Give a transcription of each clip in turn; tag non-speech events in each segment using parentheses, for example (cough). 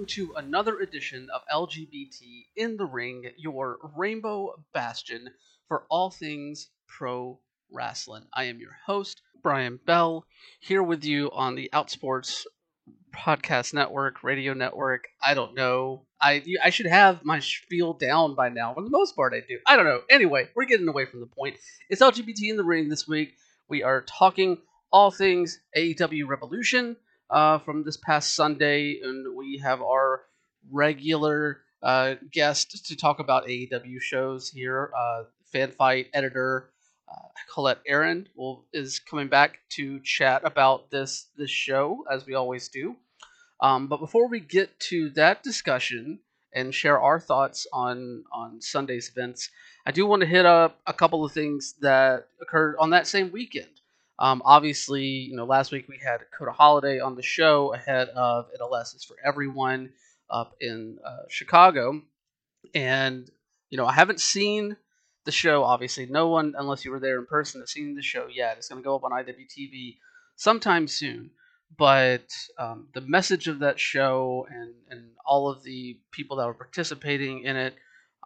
welcome to another edition of LGBT in the Ring, your rainbow bastion for all things pro wrestling. I am your host, Brian Bell, here with you on the Outsports podcast network, radio network. I don't know. I I should have my spiel down by now. For the most part, I do. I don't know. Anyway, we're getting away from the point. It's LGBT in the Ring this week. We are talking all things AEW Revolution uh, from this past Sunday, and we have our regular uh, guest to talk about AEW shows here. Uh, Fanfyte editor uh, Colette Arrand will is coming back to chat about this this show as we always do. Um, but before we get to that discussion and share our thoughts on on Sunday's events, I do want to hit up a couple of things that occurred on that same weekend. Um, obviously, you know, last week we had Coda Holiday on the show ahead of NLS is for Everyone up in uh, Chicago, and you know, I haven't seen the show. Obviously, no one, unless you were there in person, has seen the show yet. It's going to go up on IWTV sometime soon. But um, the message of that show and and all of the people that were participating in it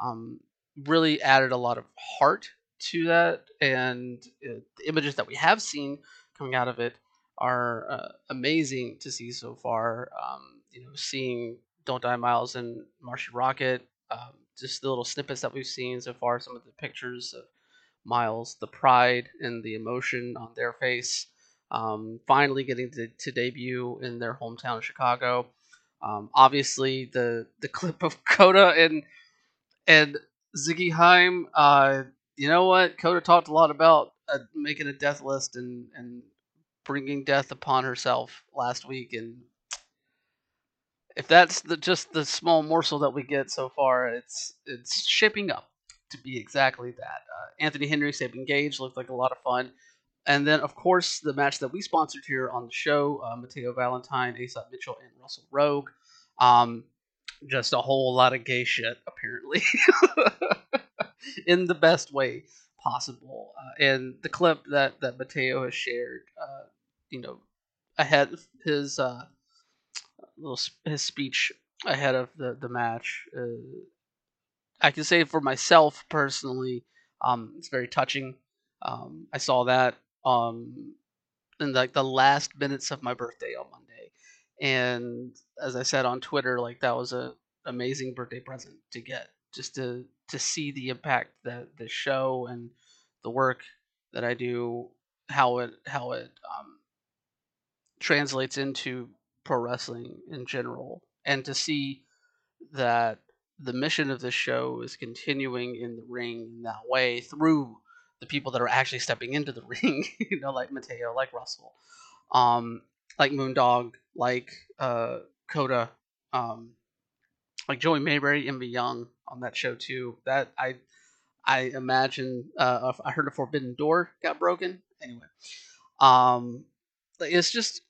um, really added a lot of heart to that, and uh, the images that we have seen coming out of it are uh, amazing to see so far. Um, you know, seeing Don't Die Miles and Marshy Rocket, um, just the little snippets that we've seen so far, some of the pictures of Miles, the pride and the emotion on their face, um, finally getting to, to, debut in their hometown of Chicago. Um, obviously, the the (laughs) clip of Coda and and Ziggy Haim, uh, you know what? Coda talked a lot about uh, making a death list and and bringing death upon herself last week, and if that's the just the small morsel that we get so far, it's it's shaping up to be exactly that. Uh, Anthony Henry, Sabin Gage looked like a lot of fun. And then, of course, the match that we sponsored here on the show, uh, Mateo Valentine, Aesop Mitchell, and Russell Rogue. Um, just a whole lot of gay shit, apparently. (laughs) (laughs) in the best way possible. Uh, and the clip that that Mateo has shared, uh, you know, ahead of his uh, little his speech ahead of the the match, uh, I can say for myself personally, um, it's very touching. Um, I saw that um, in like the last minutes of my birthday on Monday, and as I said on Twitter, like that was a amazing birthday present to get just to to see the impact that the show and the work that I do, how it how it um, translates into pro wrestling in general, and to see that the mission of this show is continuing in the ring in that way through the people that are actually stepping into the (laughs) ring, you know, like Mateo, like Russell, um, like Moondog, like uh, Coda, um, like Joey Mayberry, Emma Young on that show too. That I I imagine uh, I heard a forbidden door got broken. Anyway, um, it's just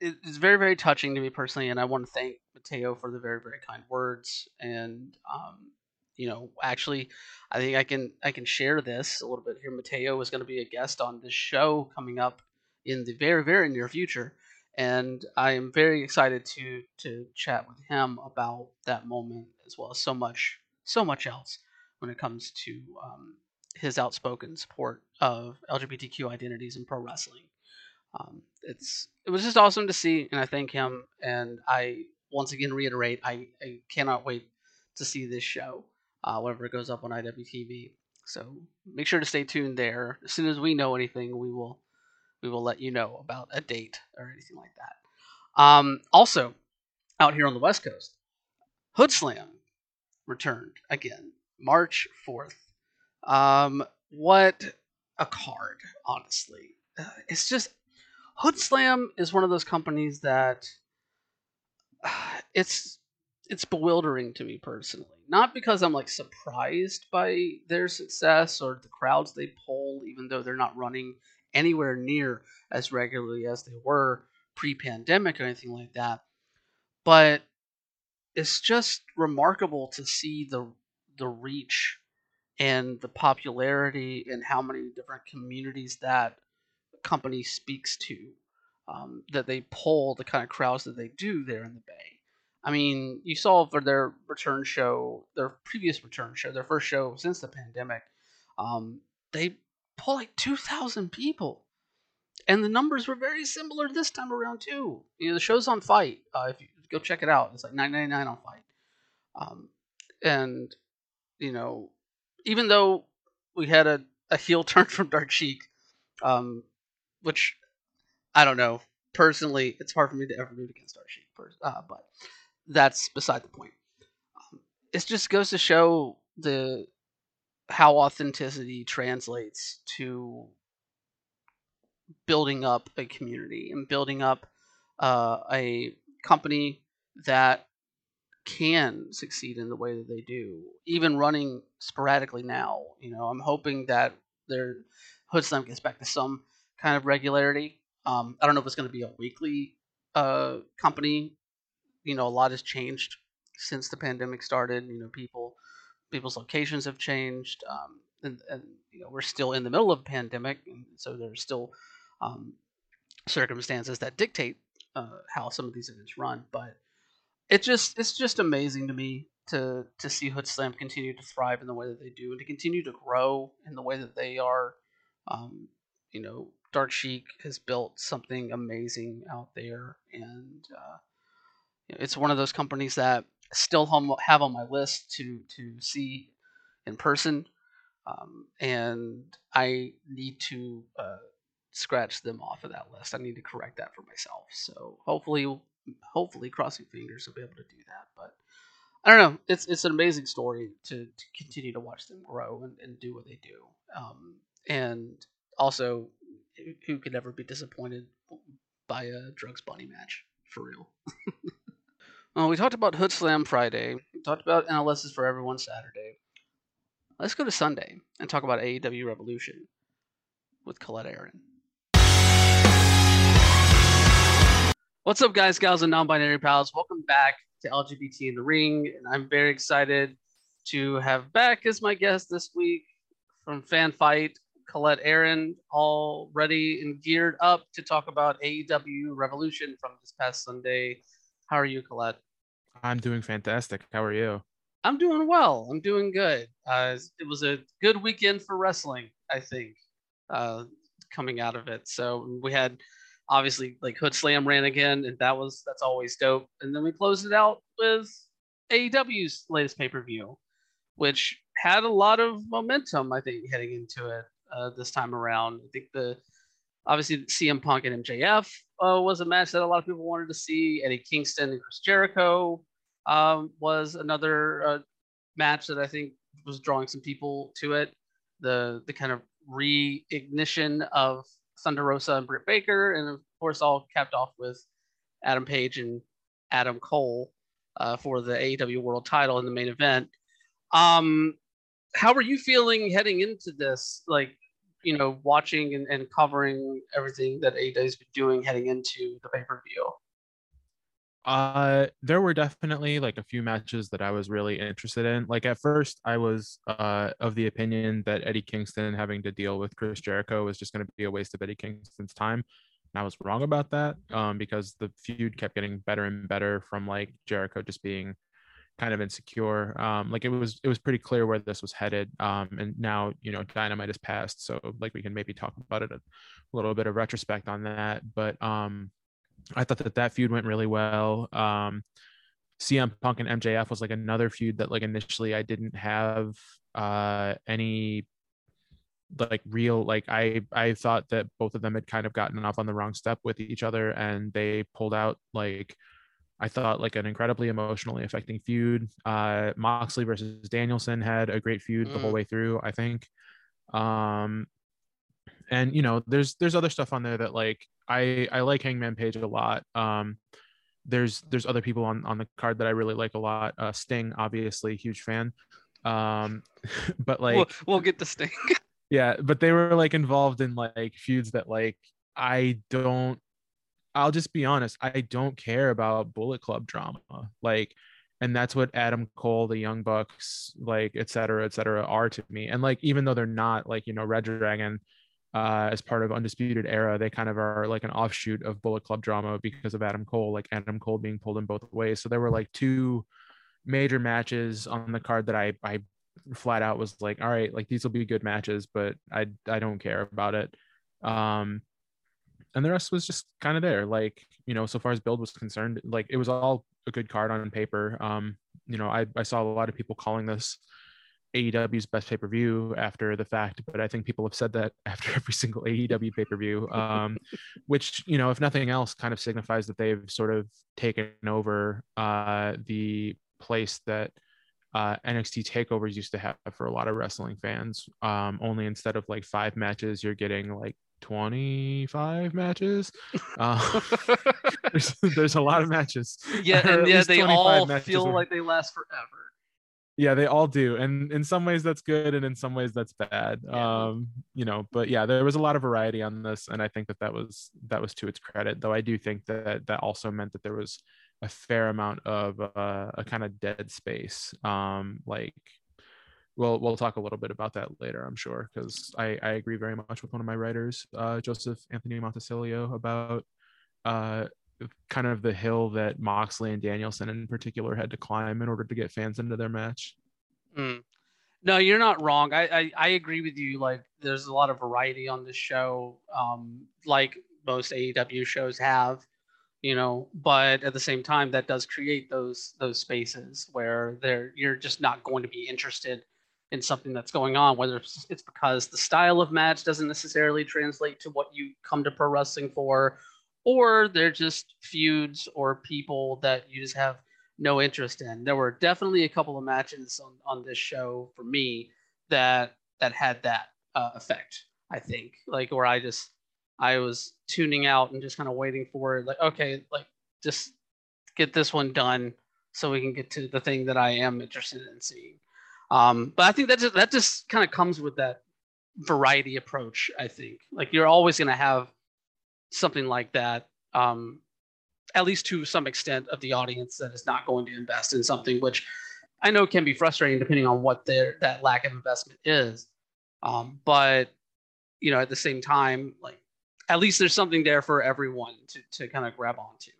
it's very very touching to me personally, and I want to thank Mateo for the very very kind words. And um, you know, actually, I think I can I can share this a little bit here. Mateo is going to be a guest on this show coming up in the very very near future and I am very excited to to chat with him about that moment as well as so much so much else when it comes to um, his outspoken support of LGBTQ identities in pro wrestling. Um, it's it was just awesome to see, and I thank him. And I once again reiterate, I, I cannot wait to see this show uh, whenever it goes up on IWTV. So make sure to stay tuned there. As soon as we know anything, we will we will let you know about a date or anything like that. Um, also, out here on the West Coast, Hood Slam returned again, March 4th. Um, what a card, honestly. Uh, it's just, Hood Slam is one of those companies that (sighs) it's it's bewildering to me personally. Not because I'm like surprised by their success or the crowds they pull, even though they're not running anywhere near as regularly as they were pre-pandemic or anything like that. But it's just remarkable to see the the reach and the popularity and how many different communities that company speaks to. Um, that they pull the kind of crowds that they do there in the Bay. I mean, you saw for their return show, their previous return show, their first show since the pandemic, um, they pulled like 2,000 people. And the numbers were very similar this time around, too. You know, the show's on FITE. Uh, if you go check it out, it's like 9.99 on FITE. Um, and, you know, even though we had a, a heel (laughs) turn from Dark Sheik, um, which I don't know. Personally, it's hard for me to ever root against Dark Sheik, uh, but that's beside the point. Um, it just goes to show the how authenticity translates to building up a community and building up uh, a company that can succeed in the way that they do, even running sporadically now. You know, I'm hoping that their Hood gets back to some kind of regularity. Um, I don't know if it's going to be a weekly uh, company you know a lot has changed since the pandemic started. You know, people people's locations have changed, um, and, and you know we're still in the middle of a pandemic, and so there's still um, circumstances that dictate uh, how some of these events run. But it just it's just amazing to me to to see Hood Slam continue to thrive in the way that they do, and to continue to grow in the way that they are. Um, you know, Dark Sheik has built something amazing out there, and uh, it's one of those companies that still have on my list to to see in person, um, and I need to uh, scratch them off of that list. I need to correct that for myself. So hopefully, hopefully, crossing fingers, I'll be able to do that. But I don't know. It's it's an amazing story to, to continue to watch them grow and, and do what they do. Um, and also, who could ever be disappointed by a Drugs Bunny match for real? (laughs) Well, we talked about Hood Slam Friday. We talked about NLS for everyone Saturday. Let's go to Sunday and talk about AEW Revolution with Colette Arrand. What's up, guys, gals, and non-binary pals? Welcome back to LGBT in the Ring, and I'm very excited to have back as my guest this week from Fanfyte, Colette Arrand, all ready and geared up to talk about AEW Revolution from this past Sunday how are you, Colette? I'm doing fantastic. How are you? I'm doing well. I'm doing good. Uh, it was a good weekend for wrestling, I think, uh, coming out of it. So we had obviously like Hood Slam ran again, and that was that's always dope. And then we closed it out with AEW's latest pay per view, which had a lot of momentum. I think heading into it uh, this time around. I think the obviously CM Punk and MJF uh, was a match that a lot of people wanted to see. Eddie Kingston and Chris Jericho um, was another uh, match that I think was drawing some people to it. The the kind of reignition of Thunder Rosa and Britt Baker, and of course, all capped off with Adam Page and Adam Cole uh, for the AEW World Title in the main event. Um, how are you feeling heading into this? Like, you know, watching and, and covering everything that AEW has been doing heading into the pay per view? Uh, there were definitely like a few matches that I was really interested in. Like at first, I was uh of the opinion that Eddie Kingston having to deal with Chris Jericho was just going to be a waste of Eddie Kingston's time. And I was wrong about that um, because the feud kept getting better and better from like Jericho just being kind of insecure. Um, like it was it was pretty clear where this was headed. Um, and now you know Dynamite is passed, so like we can maybe talk about it a little bit of retrospect on that. But um, I thought that that feud went really well. Um, CM Punk and MJF was like another feud that like initially I didn't have uh any like real like I I thought that both of them had kind of gotten off on the wrong step with each other and they pulled out like I thought like an incredibly emotionally affecting feud. Uh, Moxley versus Danielson had a great feud mm. the whole mm. way through. I think. Um, and you know, there's there's other stuff on there that like I I like Hangman Page a lot. Um, there's there's other people on on the card that I really like a lot. Uh, Sting, obviously, huge fan. Um, (laughs) but like we'll, we'll get to Sting. (laughs) yeah, but they were like involved in like feuds that like I don't I'll just be honest, I don't care about Bullet Club drama. Like, and that's what Adam Cole, the Young Bucks, like, et cetera, et cetera, are to me. And like, even though they're not like, you know, Red Dragon uh, as part of Undisputed Era. They kind of are like an offshoot of Bullet Club drama because of Adam Cole, like Adam Cole being pulled in both ways. So there were like two major matches on the card that I I flat out was like, all right, like these will be good matches, but I I don't care about it. Um, and the rest was just kind of there. Like you know, so far as build was concerned, like it was all a good card on paper. Um, you know, I I saw a lot of people calling this AEW's best pay per view after the fact, but I think people have said that (laughs) after every single AEW pay per view, um, (laughs) which you know, if nothing else, kind of signifies that they've sort of taken over uh, the place that uh, NXT takeovers used to have for a lot of wrestling fans. Um, only instead of like five matches, you're getting like 25 matches. (laughs) Uh, (laughs) there's, there's, a lot of matches. Yeah, (laughs) and yeah, they all feel like they last forever. Yeah, they all do, and in some ways that's good, and in some ways that's bad. Yeah. Um, you know, but yeah, there was a lot of variety on this, and I think that that was that was to its credit. Though I do think that that also meant that there was a fair amount of uh, a kind of dead space. Um, like, we'll we'll talk a little bit about that later, I'm sure, because I I agree very much with one of my writers, uh, Joseph Anthony Montesilio, about uh, kind of the hill that Moxley and Danielson in particular had to climb in order to get fans into their match. Mm. No, you're not wrong. I, I, I agree with you. Like, there's a lot of variety on this show, um, like most AEW shows have you know but at the same time that does create those those spaces where there you're just not going to be interested in something that's going on whether it's because the style of match doesn't necessarily translate to what you come to pro wrestling for or they're just feuds or people that you just have no interest in there were definitely a couple of matches on, on this show for me that that had that uh, effect i think like where i just I was tuning out and just kind of waiting for. Like, okay, like just get this one done so we can get to the thing that I am interested in seeing. Um, but I think that just, that just kind of comes with that variety approach. I think like you're always going to have something like that, um, at least to some extent of the audience that is not going to invest in something, which I know can be frustrating depending on what their that lack of investment is. Um, but you know, at the same time, like at least there's something there for everyone to, to kind of grab onto.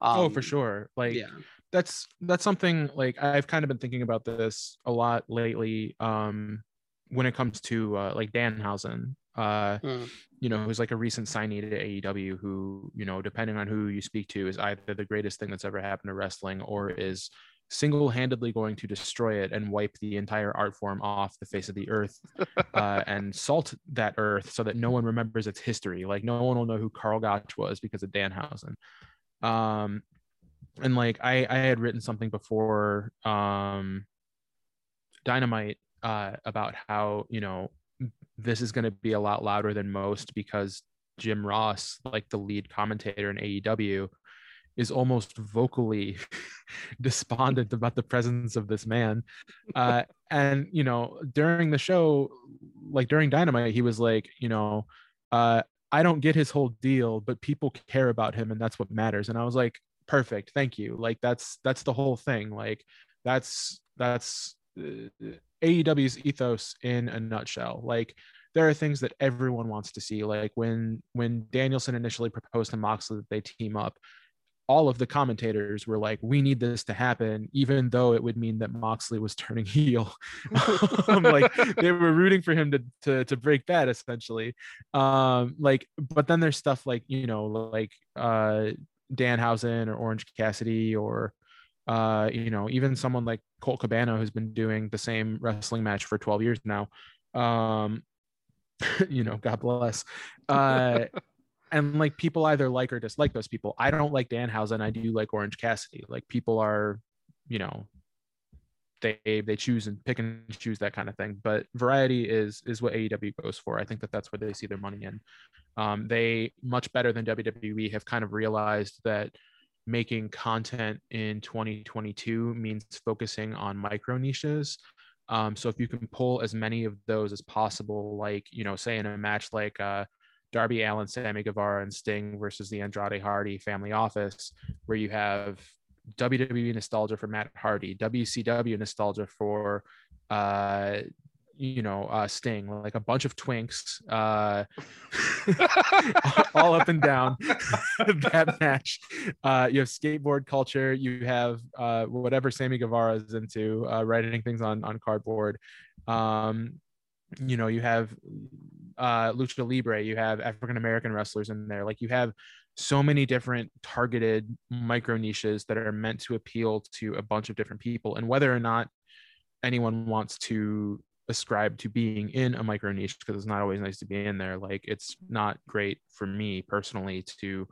Um, oh, for sure. Like, yeah. That's that's something like I've kind of been thinking about this a lot lately. Um, when it comes to uh, like Danhausen, uh, mm. you know, who's like a recent signee to AEW, who you know, depending on who you speak to, is either the greatest thing that's ever happened to wrestling or is single-handedly going to destroy it and wipe the entire art form off the face of the earth (laughs) uh, and salt that earth so that no one remembers its history like no one will know who karl gotch was because of danhausen um, and like I, I had written something before um, dynamite uh, about how you know this is going to be a lot louder than most because jim ross like the lead commentator in aew is almost vocally (laughs) despondent about the presence of this man. Uh, (laughs) and, you know, during the show, like during Dynamite, he was like, you know, uh, I don't get his whole deal, but people care about him and that's what matters. And I was like, perfect. Thank you. Like that's, that's the whole thing. Like that's, that's uh, AEW's ethos in a nutshell. Like, there are things that everyone wants to see. Like when when Danielson initially proposed to Moxley that they team up, all of the commentators were like, "We need this to happen," even though it would mean that Moxley was turning (laughs) heel. um, like (laughs) they were rooting for him to to to break that essentially. Um, like, but then there's stuff like you know, like uh, Danhausen or Orange Cassidy or uh, you know, even someone like Colt Cabana who's been doing the same wrestling match for 12 years now. Um, (laughs) you know, God bless. Uh, (laughs) and like people either like or dislike those people. I don't like Danhausen. I do like Orange Cassidy. Like people are, you know, they they choose and pick and choose that kind of thing. But variety is is what AEW goes for. I think that that's where they see their money in. Um, they much better than WWE have kind of realized that making content in 2022 means focusing on micro niches. Um, so if you can pull as many of those as possible, like you know, say in a match like uh, Darby Allin, Sammy Guevara, and Sting versus the Andrade Hardy family office, where you have WWE nostalgia for Matt Hardy, WCW nostalgia for, uh, you know, uh, Sting, like a bunch of twinks, uh, (laughs) all up and down (laughs) that match. Uh, you have skateboard culture. You have uh, whatever Sammy Guevara is into, uh, writing things on on cardboard. Um, you know, you have uh, lucha libre. You have African American wrestlers in there. Like you have so many different targeted micro niches that are meant to appeal to a bunch of different people, and whether or not anyone wants to ascribe to being in a micro niche because it's not always nice to be in there like it's not great for me personally to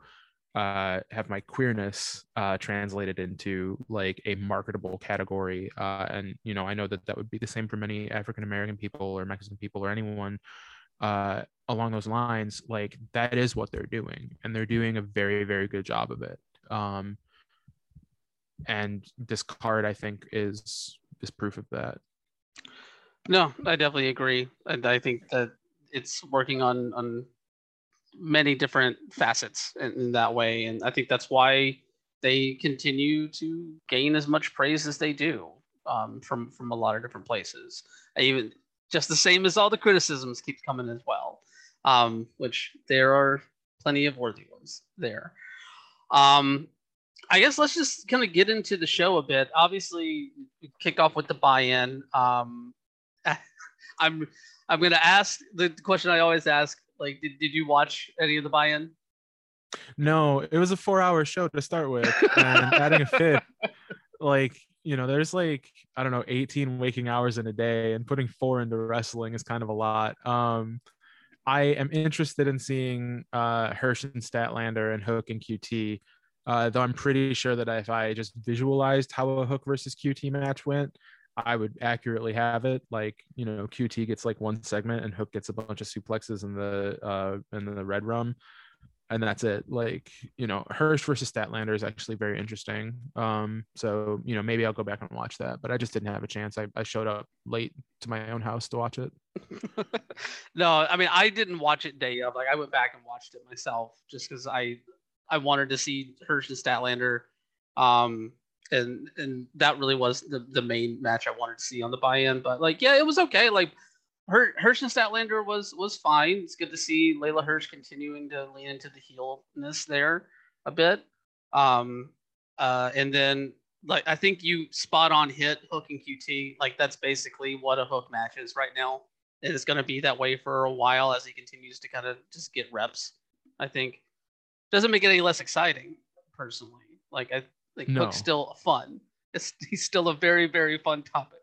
uh, have my queerness uh, translated into like a marketable category uh, and you know i know that that would be the same for many african american people or mexican people or anyone uh, along those lines like that is what they're doing and they're doing a very very good job of it um, and this card i think is is proof of that No, I definitely agree, and I think that it's working on on many different facets in, in that way, and I think that's why they continue to gain as much praise as they do um, from from a lot of different places. And even just the same as all the criticisms keep coming as well, um, which there are plenty of worthy ones there. Um, I guess let's just kind of get into the show a bit. Obviously, kick off with the buy-in. Um, (laughs) I'm I'm gonna ask the question I always ask. Like, did, did you watch any of the buy-in? No, it was a four hour show to start with. And adding a fifth, (laughs) like, you know, there's like, I don't know, 18 waking hours in a day, and putting four into wrestling is kind of a lot. Um, I am interested in seeing uh, Hirsch and Statlander and Hook and QT, uh, though I'm pretty sure that if I just visualized how a Hook versus QT match went, I would accurately have it. Like, you know, QT gets like one segment and Hook gets a bunch of suplexes in the uh in the redrum. And that's it. Like, you know, Hirsch versus Statlander is actually very interesting. Um, so you know, maybe I'll go back and watch that, but I just didn't have a chance. I, I showed up late to my own house to watch it. (laughs) no, I mean I didn't watch it day of. Like I went back and watched it myself just because I I wanted to see Hirsch and Statlander. Um, and and that really was the, the main match I wanted to see on the buy-in. But like, yeah, it was okay. Like Her, Hirsch and Statlander was was fine. It's good to see Leyla Hirsch continuing to lean into the heelness there a bit. Um, uh, and then like I think you spot on hit Hook and QT. Like that's basically what a Hook match is right now. And it's going to be that way for a while as he continues to kind of just get reps. I think doesn't make it any less exciting personally. Like I like No. Hook's still fun. It's, (laughs) he's still a very very fun topic.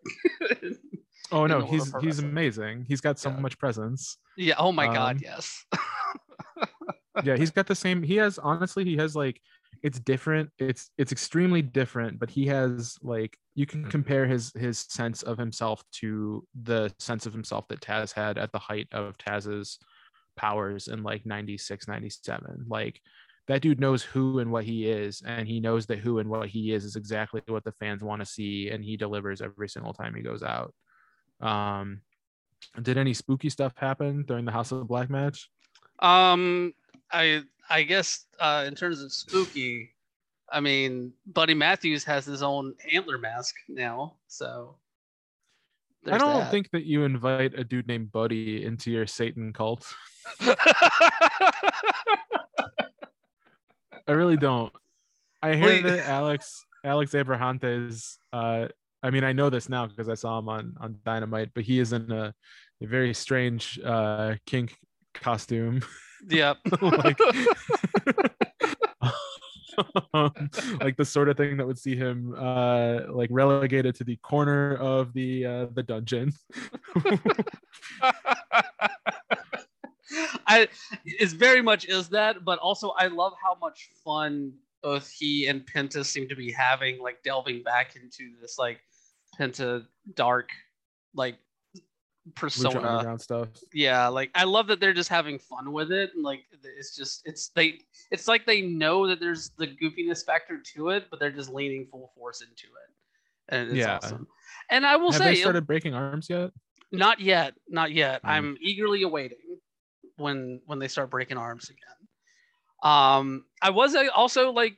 (laughs) Oh no, he's he's wrestling. amazing. He's got so Yeah. much presence. yeah. Oh my god. Um, Yes. yeah he's (laughs) got the same he has honestly he has like it's different it's it's extremely different but he has like you can compare his his sense of himself to the sense of himself that taz had at the height of taz's powers in like 96 97 like that dude knows who and what he is and he knows that who and what he is is exactly what the fans want to see and he delivers every single time he goes out um did any spooky stuff happen during the house of black match Um, I I guess uh, in terms of spooky, I mean, Buddy Matthews has his own antler mask now, so. I don't that. think that you invite a dude named Buddy into your Satan cult. (laughs) I really don't. I hear Wait. that Alex Alex Abrahantes. Uh, I mean, I know this now because I saw him on on Dynamite, but he is in a, a very strange uh, kink costume. yep. (laughs) like, (laughs) um, like the sort of thing that would see him uh, like relegated to the corner of the uh, the dungeon. (laughs) I it's very much is that, but also I love how much fun both he and Penta seem to be having, like delving back into this like Penta dark like persona. Stuff. Yeah, like I love that they're just having fun with it, and like it's just it's they it's like they know that there's the goofiness factor to it, but they're just leaning full force into it, and it's Yeah. awesome. And I will Have say, they started breaking arms yet? not yet, not yet. Mm. I'm eagerly awaiting when when they start breaking arms again. Um, I was uh, also like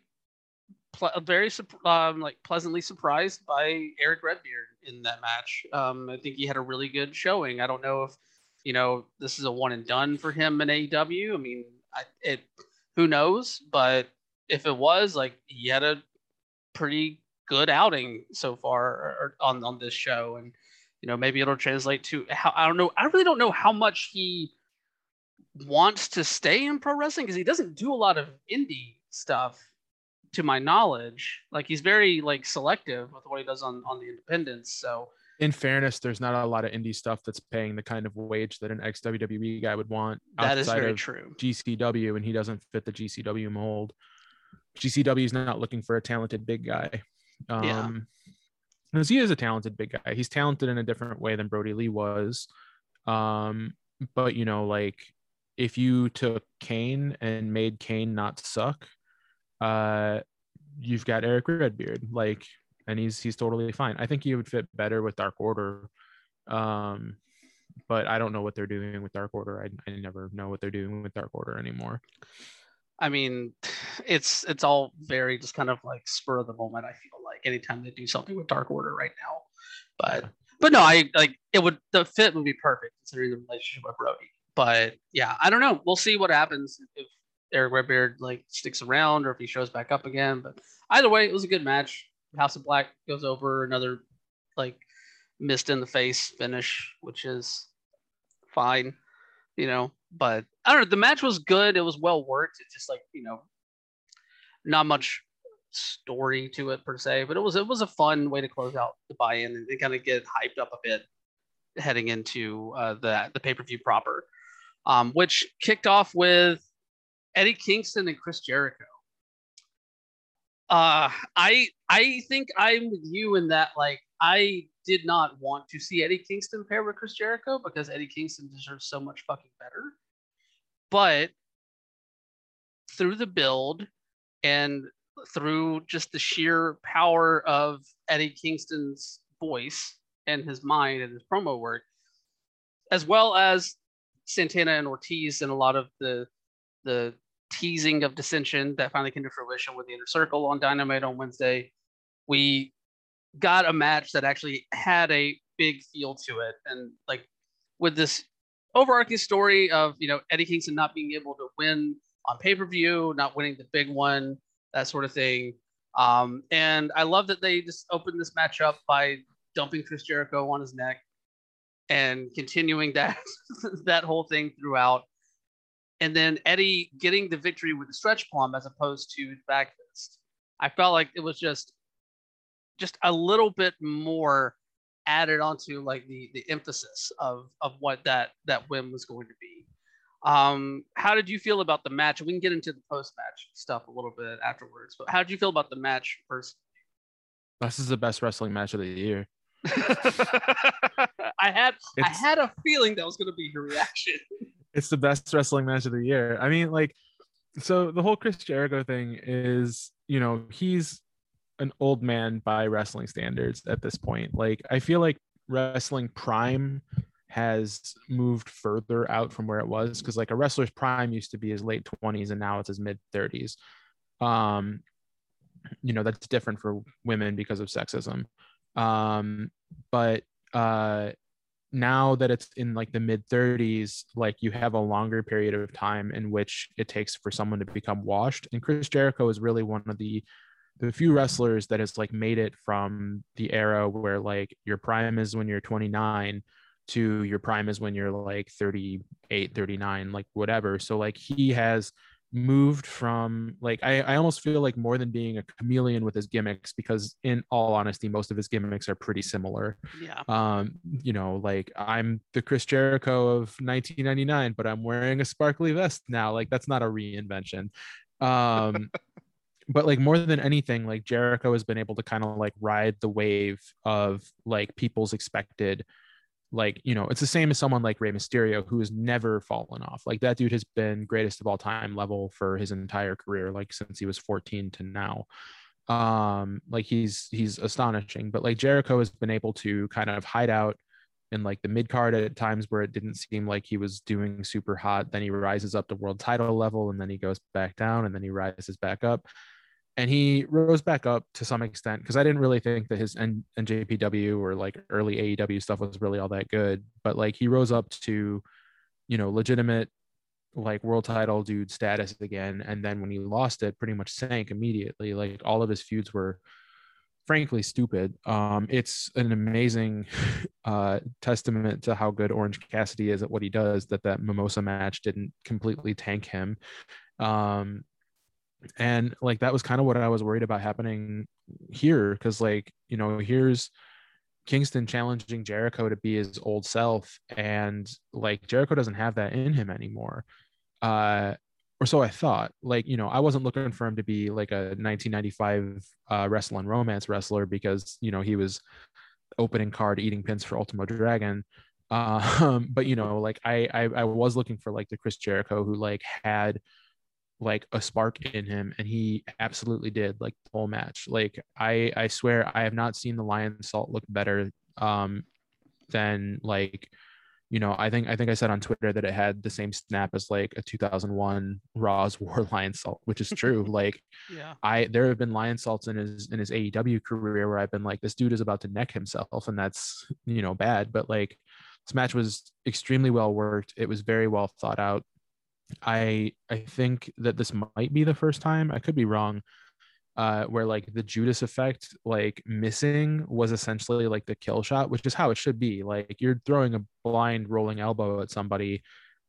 ple- very um, like pleasantly surprised by Eric Redbeard in that match. Um, I think he had a really good showing. I don't know if you know this is a one and done for him in AEW. I mean, I, it who knows, but if it was, like he had a pretty good outing so far on on this show, and you know maybe it'll translate to how I don't know. I really don't know how much he wants to stay in pro wrestling because he doesn't do a lot of indie stuff to my knowledge like he's very like selective with what he does on on the independents so. In fairness there's not a lot of indie stuff that's paying the kind of wage that an ex WWE guy would want that is very true. GCW and he doesn't fit the GCW mold. GCW is not looking for a talented big guy. Um yeah. because he is a talented big guy. He's talented in a different way than Brodie Lee was. Um but you know like if you took Kane and made Kane not suck, uh, you've got Eric Redbeard, like, and he's he's totally fine. I think he would fit better with Dark Order, um, but I don't know what they're doing with Dark Order. I, I never know what they're doing with Dark Order anymore. I mean, it's it's all very just kind of like spur of the moment. I feel like anytime they do something with Dark Order right now, but yeah. but no, I like it would the fit would be perfect considering the relationship with Brodie but yeah, I don't know. We'll see what happens if Eric Redbeard like sticks around or if he shows back up again. But either way, it was a good match. House of Black goes over another like missed in the face finish, which is fine, you know. But I don't know. The match was good. It was well worked. It's just like you know, not much story to it per se, but it was it was a fun way to close out the buy-in and kind of get hyped up a bit heading into uh, the the pay per view proper um, which kicked off with Eddie Kingston and Chris Jericho. Uh, I I think I'm with you in that like I did not want to see Eddie Kingston pair with Chris Jericho because Eddie Kingston deserves so much fucking better. But through the build and through just the sheer power of Eddie Kingston's voice and his mind and his promo work, as well as Santana and Ortiz and a lot of the the teasing of dissension that finally came to fruition with the inner circle on Dynamite on Wednesday. We got a match that actually had a big feel to it. And like with this overarching story of, you know, Eddie Kingston not being able to win on pay-per-view, not winning the big one, that sort of thing. Um, and I love that they just opened this match up by dumping Chris Jericho on his neck and continuing that (laughs) that whole thing throughout. And then Eddie getting the victory with the stretch plum as opposed to the back fist. I felt like it was just just a little bit more added onto like the the emphasis of of what that that win was going to be. Um, how did you feel about the match? We can get into the post match stuff a little bit afterwards, but how did you feel about the match first? This is the best wrestling match of the year. (laughs) (laughs) I had it's, I had a feeling that was going to be your reaction. It's the best wrestling match of the year. I mean, like, so the whole Chris Jericho thing is, you know, he's an old man by wrestling standards at this point. Like, I feel like wrestling prime has moved further out from where it was because like a wrestler's prime used to be his late 20s and now it's his mid 30s um you know that's different for women because of sexism um but uh now that it's in like the mid 30s like you have a longer period of time in which it takes for someone to become washed. And chris jericho is really one of the the few wrestlers that has like made it from the era where like your prime is when you're 29 to your prime is when you're like 38 39 like whatever. So like he has moved from like I, I almost feel like more than being a chameleon with his gimmicks because in all honesty most of his gimmicks are pretty similar. Yeah. Um you know like i'm the chris jericho of 1999 but i'm wearing a sparkly vest now. Like that's not a reinvention. Um (laughs) but like more than anything like jericho has been able to kind of like ride the wave of like people's expected like you know it's the same as someone like Rey Mysterio who has never fallen off. Like that dude has been greatest of all time level for his entire career like since he was 14 to now. Um like he's he's astonishing but like Jericho has been able to kind of hide out in like the mid card at times where it didn't seem like he was doing super hot. Then he rises up to world title level and then he goes back down and then he rises back up and he rose back up to some extent because I didn't really think that his N- NJPW or like early AEW stuff was really all that good. But like he rose up to, you know, legitimate like world title dude status again. And then when he lost it, pretty much sank immediately. Like all of his feuds were frankly stupid. Um, it's an amazing (laughs) uh, testament to how good Orange Cassidy is at what he does that that Mimosa match didn't completely tank him. Um, and like that was kind of what I was worried about happening here because like you know here's Kingston challenging Jericho to be his old self and like Jericho doesn't have that in him anymore. Uh or so I thought. Like, you know, I wasn't looking for him to be like a 1995 uh, wrestling romance wrestler because, you know, he was opening card eating pins for Ultimo Dragon. (laughs) Um, but you know, like I, I I was looking for like the Chris Jericho who like had like a spark in him and he absolutely did like the whole match. Like i i swear i have not seen the lionsault look better um than like you know i think i think i said on twitter that it had the same snap as like a 2001 raw's (laughs) war lionsault which is true. (laughs) Like Yeah. i there have been lionsaults in his in his aew career where i've been like this dude is about to neck himself and that's you know bad. But like this match was extremely well worked. It was very well thought out I I think that this might be the first time. I could be wrong. Uh, where like the Judas effect, like missing, was essentially like the kill shot, which is how it should be. Like you're throwing a blind rolling elbow at somebody.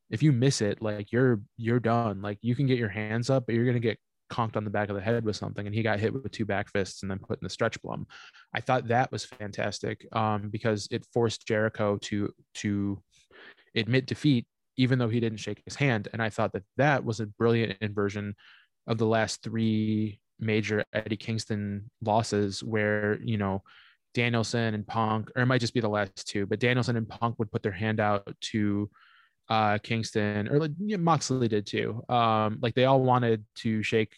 If you miss it, like you're you're done. Like you can get your hands up, but you're gonna get conked on the back of the head with something. And he got hit with two back fists and then put in the stretch plum. I thought that was fantastic um, because it forced Jericho to to admit defeat even though he didn't shake his hand. And I thought that that was a brilliant inversion of the last three major Eddie Kingston losses, where, you know, Danielson and Punk, or it might just be the last two, but Danielson and Punk would put their hand out to uh, Kingston, or yeah, Moxley did too. Um, like they all wanted to shake,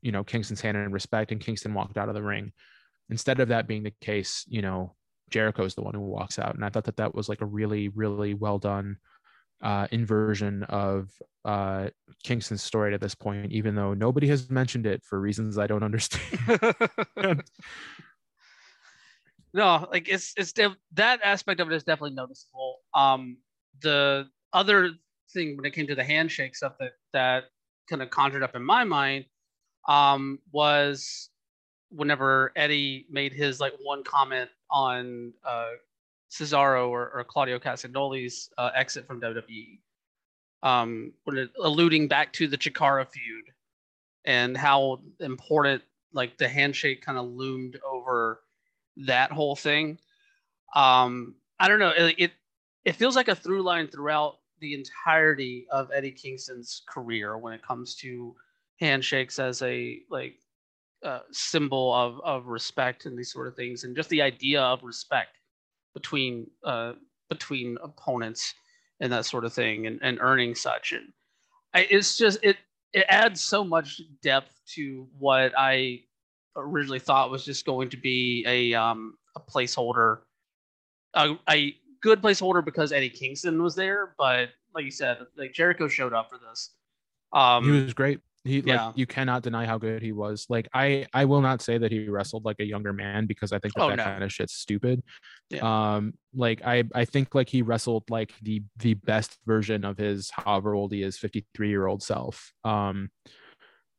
you know, Kingston's hand in respect, and Kingston walked out of the ring. Instead of that being the case, you know, Jericho's the one who walks out, and I thought that that was like a really, really well done uh, inversion of uh, Kingston's story to this point, even though nobody has mentioned it for reasons I don't understand. (laughs) no, like it's it's that aspect of it is definitely noticeable. Um, the other thing when it came to the handshake stuff that that kind of conjured up in my mind um, was whenever Eddie made his like one comment on uh, Cesaro or, or Claudio Castagnoli's uh, exit from WWE, um, alluding back to the Chikara feud and how important like the handshake kind of loomed over that whole thing. Um, I don't know. It, it it feels like a through line throughout the entirety of Eddie Kingston's career when it comes to handshakes as a like uh, symbol of of respect and these sort of things, and just the idea of respect between uh, between opponents and that sort of thing, and, and earning such. And I, it's just it it adds so much depth to what I originally thought was just going to be a um, a placeholder, a, a good placeholder because Eddie Kingston was there. But like you said, like Jericho showed up for this. Um, he was great. He yeah. like you cannot deny how good he was. Like I I will not say that he wrestled like a younger man because I think that Oh, that no. kind of shit's stupid. Yeah. Um like I I think like he wrestled like the the best version of his however old he is 53 year old self. Um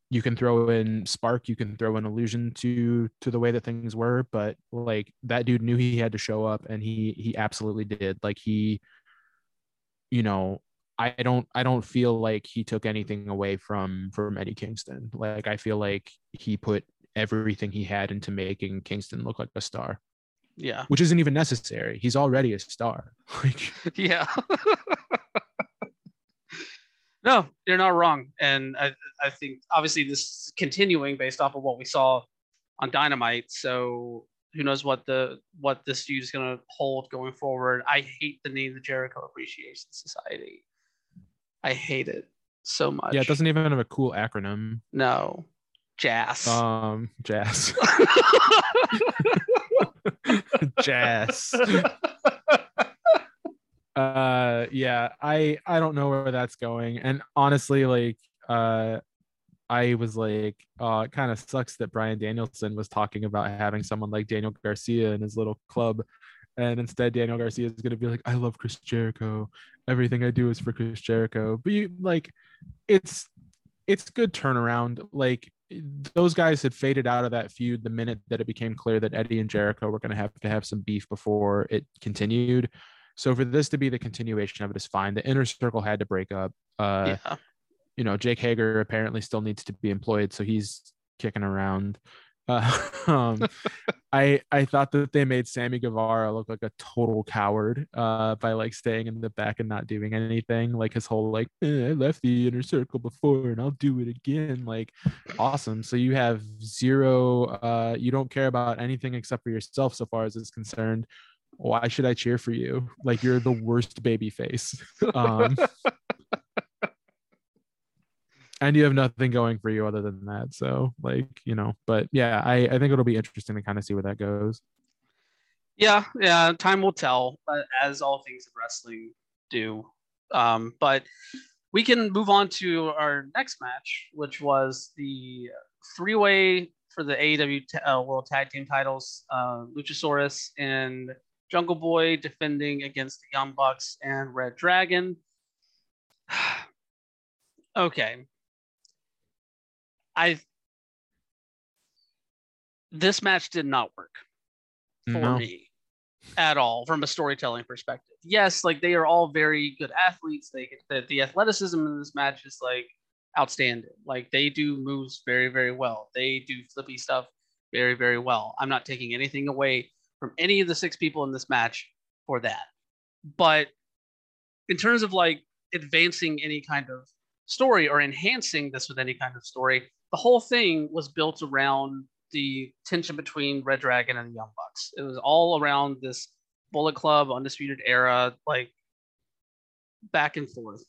you can throw in spark you can throw an illusion to to the way that things were but like that dude knew he had to show up and he he absolutely did like he you know i don't i don't feel like he took anything away from from eddie kingston like i feel like he put everything he had into making kingston look like a star yeah, which isn't even necessary he's already a star (laughs) like (laughs) yeah. no, you're not wrong, and I I think obviously this is continuing based off of what we saw on Dynamite. So who knows what the what this feud is going to hold going forward. I hate the name the Jericho Appreciation Society. I hate it so much. yeah it doesn't even have a cool acronym No, Jazz. um jazz (laughs) jazz uh yeah i i don't know where that's going and honestly like uh I was like, oh, it kind of sucks that Bryan Danielson was talking about having someone like Daniel Garcia in his little club. And instead, Daniel Garcia is going to be like, I love Chris Jericho. Everything I do is for Chris Jericho. But you like, it's it's good turnaround. Like those guys had faded out of that feud the minute that it became clear that Eddie and Jericho were going to have to have some beef before it continued. So for this to be the continuation of it is fine. The inner circle had to break up. Uh, yeah you know, Jake Hager apparently still needs to be employed, so he's kicking around. Uh, (laughs) um, I I thought that they made Sammy Guevara look like a total coward uh, by like staying in the back and not doing anything. Like his whole like eh, I left the inner circle before and I'll do it again. Like awesome. So you have zero. Uh, you don't care about anything except for yourself so far as it's concerned. Why should I cheer for you? Like you're the worst baby face. (laughs) Um, and you have nothing going for you other than that. So like, you know, but yeah, I, I think it'll be interesting to kind of see where that goes. Yeah, yeah, time will tell, as all things in wrestling do. Um, but we can move on to our next match, which was the three-way for the AEW t- uh, World Tag Team titles. Uh, Luchasaurus and Jungle Boy defending against the Young Bucks and Red Dragon. (sighs) okay, I this match did not work for no. me at all from a storytelling perspective. Yes, like they are all very good athletes. They the, the athleticism in this match is like outstanding. Like they do moves very very well. They do flippy stuff very very well. I'm not taking anything away from any of the six people in this match for that. But in terms of like advancing any kind of story or enhancing this with any kind of story, the whole thing was built around the tension between Red Dragon and the Young Bucks. It was all around this Bullet Club, Undisputed Era, like back and forth.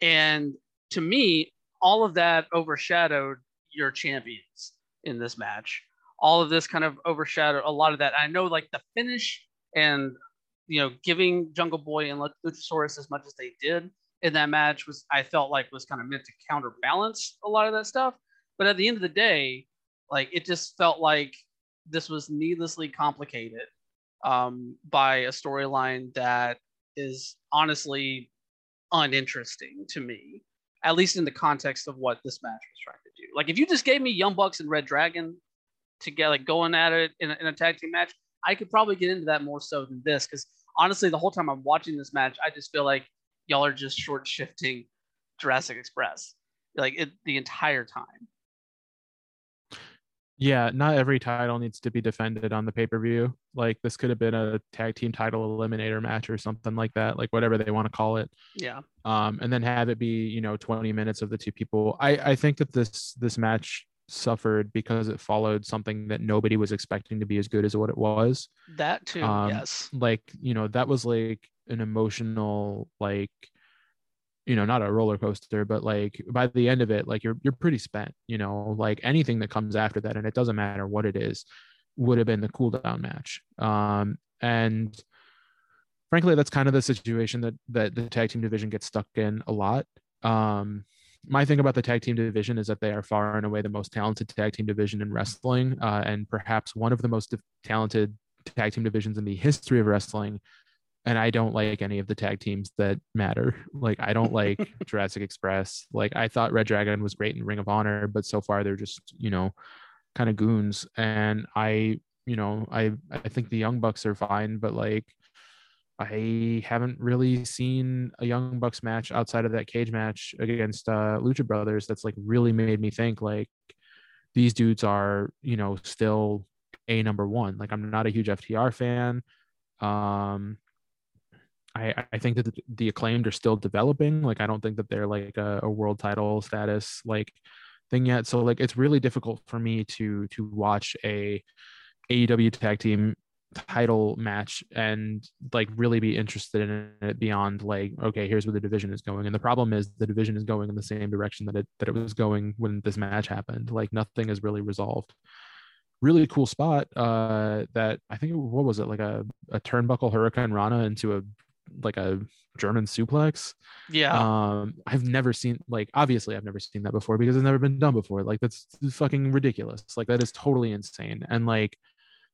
And to me, all of that overshadowed your champions in this match. All of this kind of overshadowed a lot of that. I know, like the finish and you know, giving Jungle Boy and Luchasaurus as much as they did in that match was, I felt like, was kind of meant to counterbalance a lot of that stuff. But at the end of the day, like it just felt like this was needlessly complicated um, by a storyline that is honestly uninteresting to me, at least in the context of what this match was trying to do. Like if you just gave me Young Bucks and Red Dragon together, like going at it in a, in a tag team match, I could probably get into that more so than this because honestly, the whole time I'm watching this match, I just feel like y'all are just short shifting Jurassic Express like it the entire time yeah, not every title needs to be defended on the pay per view. Like this could have been a tag team title eliminator match or something like that, like whatever they want to call it. Yeah. Um, and then have it be you know 20 minutes of the two people. I I think that this this match suffered because it followed something that nobody was expecting to be as good as what it was. That too. Um, yes. Like you know that was like an emotional like you know not a roller coaster but like by the end of it like you're you're pretty spent you know like anything that comes after that and it doesn't matter what it is would have been the cool down match. Um and frankly that's kind of the situation that that the tag team division gets stuck in a lot. Um my thing about the tag team division is that they are far and away the most talented tag team division in wrestling uh, and perhaps one of the most talented tag team divisions in the history of wrestling and I don't like any of the tag teams that matter. (laughs) Like I don't like (laughs) Jurassic Express. Like I thought Red Dragon was great in Ring of Honor, but so far they're just, you know, kind of goons. And I, you know, I I think the Young Bucks are fine, but like I haven't really seen a Young Bucks match outside of that cage match against uh Lucha Brothers that's like really made me think like these dudes are, you know, still a number one. Like I'm not a huge FTR fan. Um I, I think that the, acclaimed are still developing. Like I don't think that they're like a, a, world title status like thing yet. So like it's really difficult for me to to watch a AEW tag team title match and like really be interested in it beyond like okay here's where the division is going and the problem is the division is going in the same direction that it that it was going when this match happened like nothing is really resolved really cool spot uh that i think what was it like a, a turnbuckle hurricanrana into a like a German suplex. Yeah. Um, I've never seen like obviously I've never seen that before because it's never been done before. Like that's fucking ridiculous. Like that is totally insane. And like,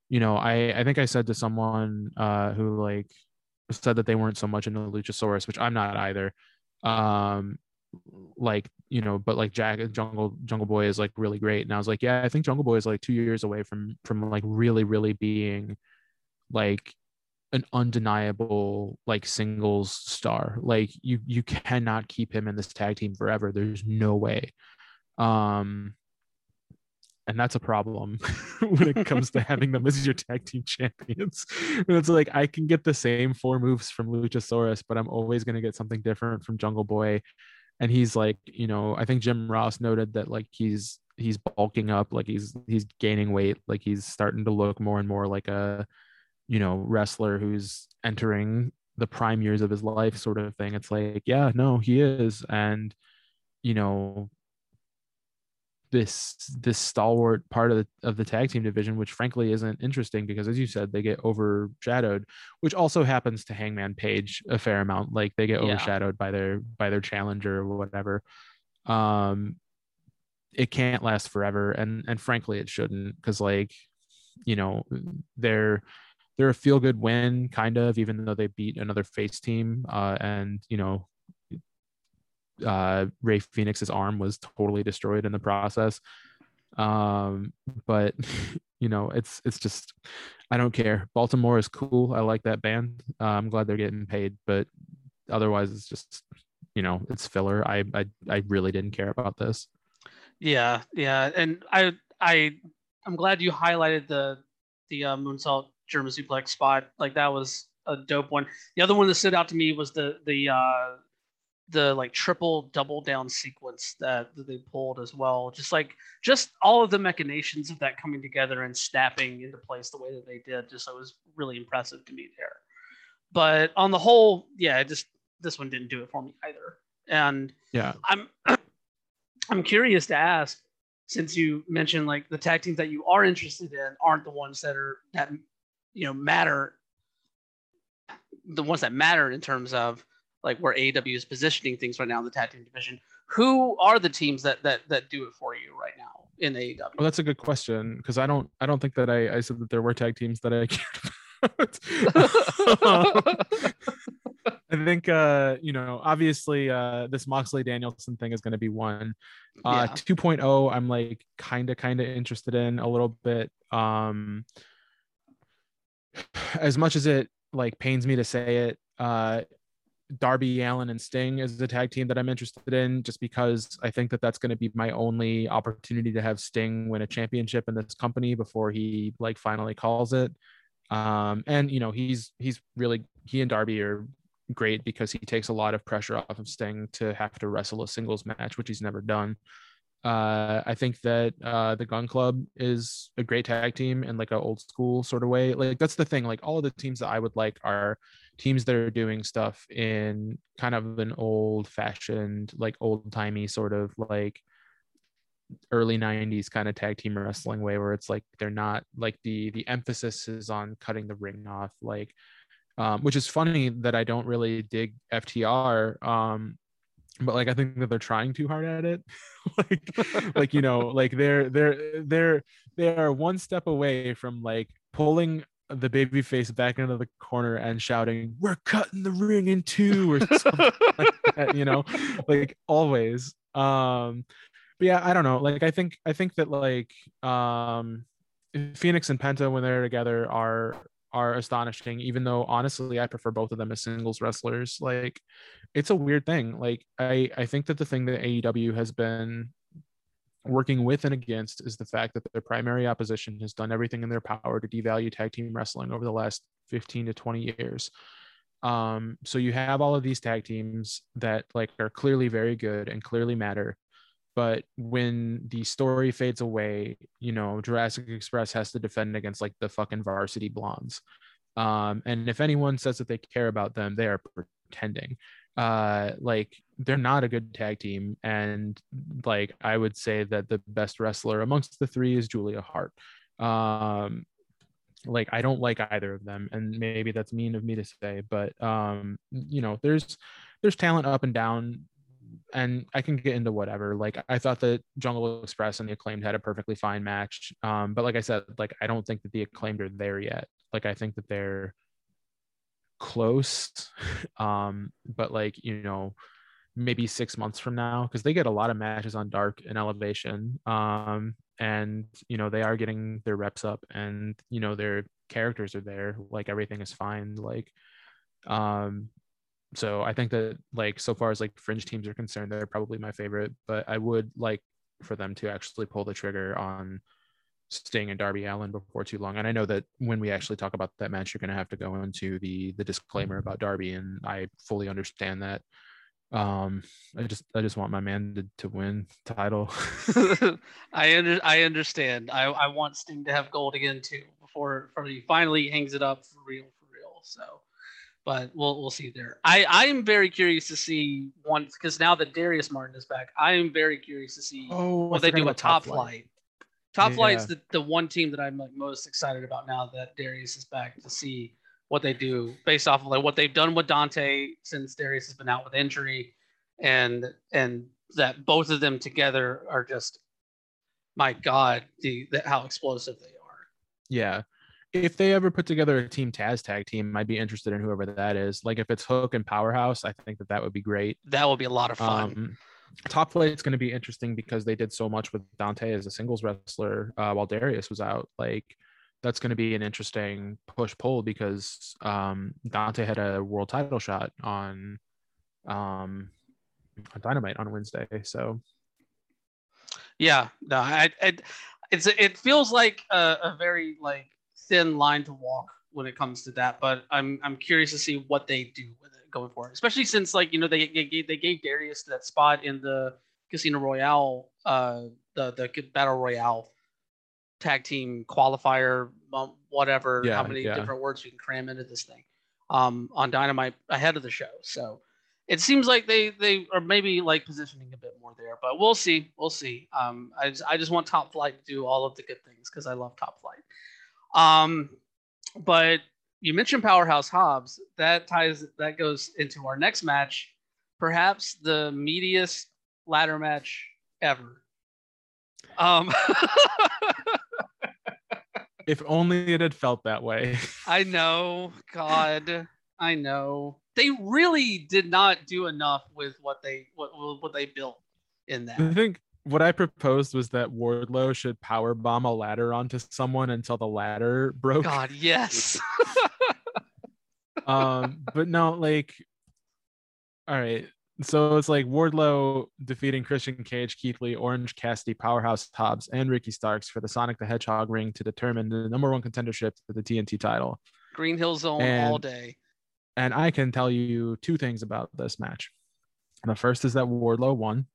you know, I I think I said to someone uh who like said that they weren't so much into Luchasaurus, which I'm not either. Um, like you know, but like Jack Jungle Jungle Boy is like really great, and I was like, yeah, I think Jungle Boy is like two years away from from like really really being like an undeniable like singles star. Like you you cannot keep him in this tag team forever. There's no way. Um and that's a problem (laughs) when it comes to having them as your tag team champions. And it's like I can get the same four moves from Luchasaurus, but I'm always going to get something different from Jungle Boy. And he's like, you know, I think Jim Ross noted that like he's he's bulking up, like he's he's gaining weight, like he's starting to look more and more like a you know wrestler who's entering the prime years of his life sort of thing. It's like, yeah, no, he is and you know this this stalwart part of the of the tag team division, which frankly isn't interesting because, as you said, they get overshadowed, which also happens to Hangman Page a fair amount. Like they get yeah. overshadowed by their by their challenger or whatever. Um, it can't last forever, and and frankly, it shouldn't because like, you know, they're they're a feel good win kind of, even though they beat another face team, uh, and you know uh, Rey Fenix's arm was totally destroyed in the process. Um, but (laughs) you know, it's it's just I don't care. Baltimora is cool. I like that band. Uh, I'm glad they're getting paid, but otherwise, it's just you know, it's filler. I I I really didn't care about this. Yeah, yeah, and I I I'm glad you highlighted the the uh, moonsault German suplex spot. Like that was a dope one. The other one that stood out to me was the the uh, the like triple double down sequence that, that they pulled as well. Just like just all of the machinations of that coming together and snapping into place the way that they did. Just it was really impressive to me there. But on the whole yeah just this one didn't do it for me either. And yeah. I'm (clears throat) i'm curious to ask since you mentioned like the tag teams that you are interested in aren't the ones that are that you know matter the ones that matter in terms of like where AEW is positioning things right now in the tag team division. Who are the teams that that that do it for you right now in AEW? Well, that's a good question because I don't I don't think that I I said that there were tag teams that I (laughs) cared about. (laughs) (laughs) I think uh you know obviously uh this Moxley Danielson thing is going to be one. Uh yeah. 2.0 I'm like kind of kind of interested in a little bit. Um as much as it like pains me to say it uh Darby Allin and Sting is the tag team that I'm interested in, just because I think that that's going to be my only opportunity to have Sting win a championship in this company before he like finally calls it. Um, and you know he's he's really he and Darby are great because he takes a lot of pressure off of Sting to have to wrestle a singles match, which he's never done. Uh, I think that uh, the Gunn Club is a great tag team in like an old school sort of way. Like that's the thing. Like all of the teams that I would like are teams that are doing stuff in kind of an old fashioned, like old timey sort of like early 90s kind of tag team wrestling way where it's like they're not like the the emphasis is on cutting the ring off like um, which is funny that I don't really dig FTR um, but like I think that they're trying too hard at it. (laughs) like (laughs) like you know, like they're they're they're they are one step away from like pulling the baby face back into the corner and shouting, We're cutting the ring in two or (laughs) something like that, you know, like always. Um but yeah, I don't know. Like I think I think that like um Fenix and Penta when they're together are are astonishing, even though honestly I prefer both of them as singles wrestlers. Like it's a weird thing. Like I I think that the thing that AEW has been working with and against is the fact that their primary opposition has done everything in their power to devalue tag team wrestling over the last 15 to 20 years. Um, so you have all of these tag teams that like are clearly very good and clearly matter. But when the story fades away, you know, Jurassic Express has to defend against like the fucking varsity blondes. Um, and if anyone says that they care about them, they are pretending. Uh like they're not a good tag team. And like i would say that the best wrestler amongst the three is julia hart. Um like I don't like either of them, and maybe that's mean of me to say, but um, you know, there's there's talent up and down, and I can get into whatever. Like I thought that Jungle Express and the acclaimed had a perfectly fine match, um, but like I said, like I don't think that the acclaimed are there yet. Like I think that they're close, (laughs) um, but like you know maybe six months from now because they get a lot of matches on dark and elevation um and you know they are getting their reps up and you know their characters are there like everything is fine like um so i think that like so far as like fringe teams are concerned they're probably my favorite but i would like for them to actually pull the trigger on Sting and Darby Allin before too long. And I know that when we actually talk about that match, you're going to have to go into the the disclaimer about Darby, and I fully understand that. Um i just i just want my man to, to win title. (laughs) (laughs) I under i understand. I i want sting to have gold again too before before he finally hangs it up for real for real so but we'll we'll see there i i am very curious to see once because now that darius martin is back i am very curious to see oh, what they do with top flight, flight. top yeah. flight's the, the one team that i'm like most excited about now that darius is back to see what they do based off of like what they've done with Dante since Darius has been out with injury, and and that both of them together are just my god the, the how explosive they are. Yeah. If they ever put together a team Taz tag team, I'd be interested in whoever that is. Like if it's Hook and Powerhouse, I think that that would be great. That would be a lot of fun. Um, top flight is going to be interesting because they did so much with Dante as a singles wrestler uh, while Darius was out. Like that's going to be an interesting push pull because um, Dante had a world title shot on um, on Dynamite on Wednesday. So yeah, no, I, I it's it feels like a, a, very like thin line to walk when it comes to that, but I'm I'm curious to see what they do with it going forward, especially since like you know they they gave, they gave Darius that spot in the Casino Royale, uh, the the battle royale tag team qualifier, um, whatever, yeah, how many yeah. different words you can cram into this thing um, on Dynamite ahead of the show. So it seems like they they are maybe like positioning a bit more there, but we'll see. We'll see. Um, I just, I just want Top Flight to do all of the good things because I love Top Flight. Um, but you mentioned Powerhouse Hobbs. That ties that goes into our next match, perhaps the meatiest ladder match ever. Um, (laughs) if only it had felt that way. (laughs) I know. God, I know. They really did not do enough with what they what what they built in that. I think what I proposed was that Wardlow should power bomb a ladder onto someone until the ladder broke. God, yes. (laughs) um, but no, like, all right. So it's like Wardlow defeating Christian Cage, Keith Lee, Orange Cassidy, Powerhouse Hobbs, and Ricky Starks for the Sonic the Hedgehog ring to determine the number one contendership for the TNT title. Green Hill Zone and, all day. And I can tell you two things about this match. The first is that Wardlow won,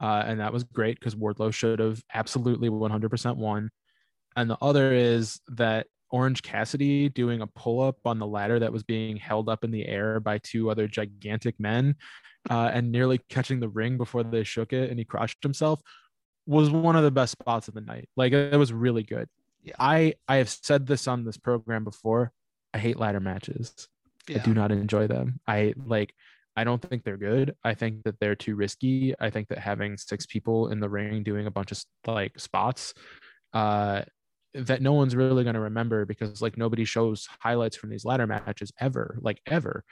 uh, and that was great because Wardlow should have absolutely 100% won. And the other is that Orange Cassidy doing a pull up on the ladder that was being held up in the air by two other gigantic men uh, and nearly catching the ring before they shook it and he crushed himself was one of the best spots of the night. Like it was really good. I I have said this on this program before. I hate ladder matches. Yeah. I do not enjoy them. I like I don't think they're good. I think that they're too risky. I think that having six people in the ring doing a bunch of like spots uh that no one's really going to remember because like nobody shows highlights from these ladder matches ever, like ever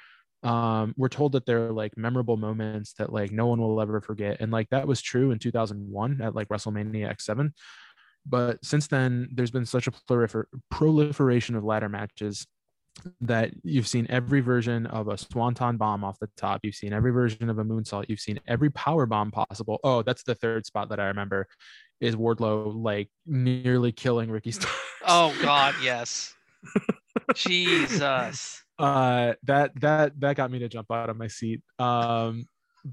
um, we're told that they're like memorable moments that like no one will ever forget and like that was true in 2001 at like wrestlemania x7 but since then there's been such a prolifer- proliferation of ladder matches that you've seen every version of a swanton bomb off the top. You've seen every version of a moonsault. You've seen every power bomb possible. Oh that's the third spot that i remember is wardlow like nearly killing ricky Starks. oh god (laughs) yes. Jesus. Uh that that that got me to jump out of my seat. Um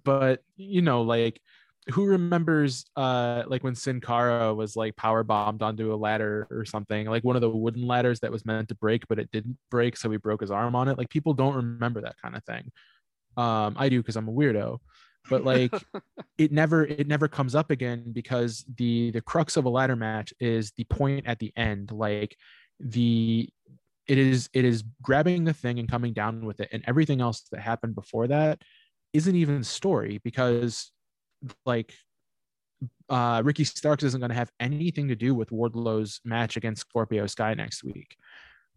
but you know like who remembers uh like when Sin Cara was like power bombed onto a ladder or something like one of the wooden ladders that was meant to break but it didn't break so he broke his arm on it? Like people don't remember that kind of thing. Um I do because I'm a weirdo but like (laughs) it never it never comes up again because the the crux of a ladder match is the point at the end like the it is it is grabbing the thing and coming down with it and everything else that happened before that isn't even story because like uh Ricky Starks isn't going to have anything to do with Wardlow's match against Scorpio Sky next week.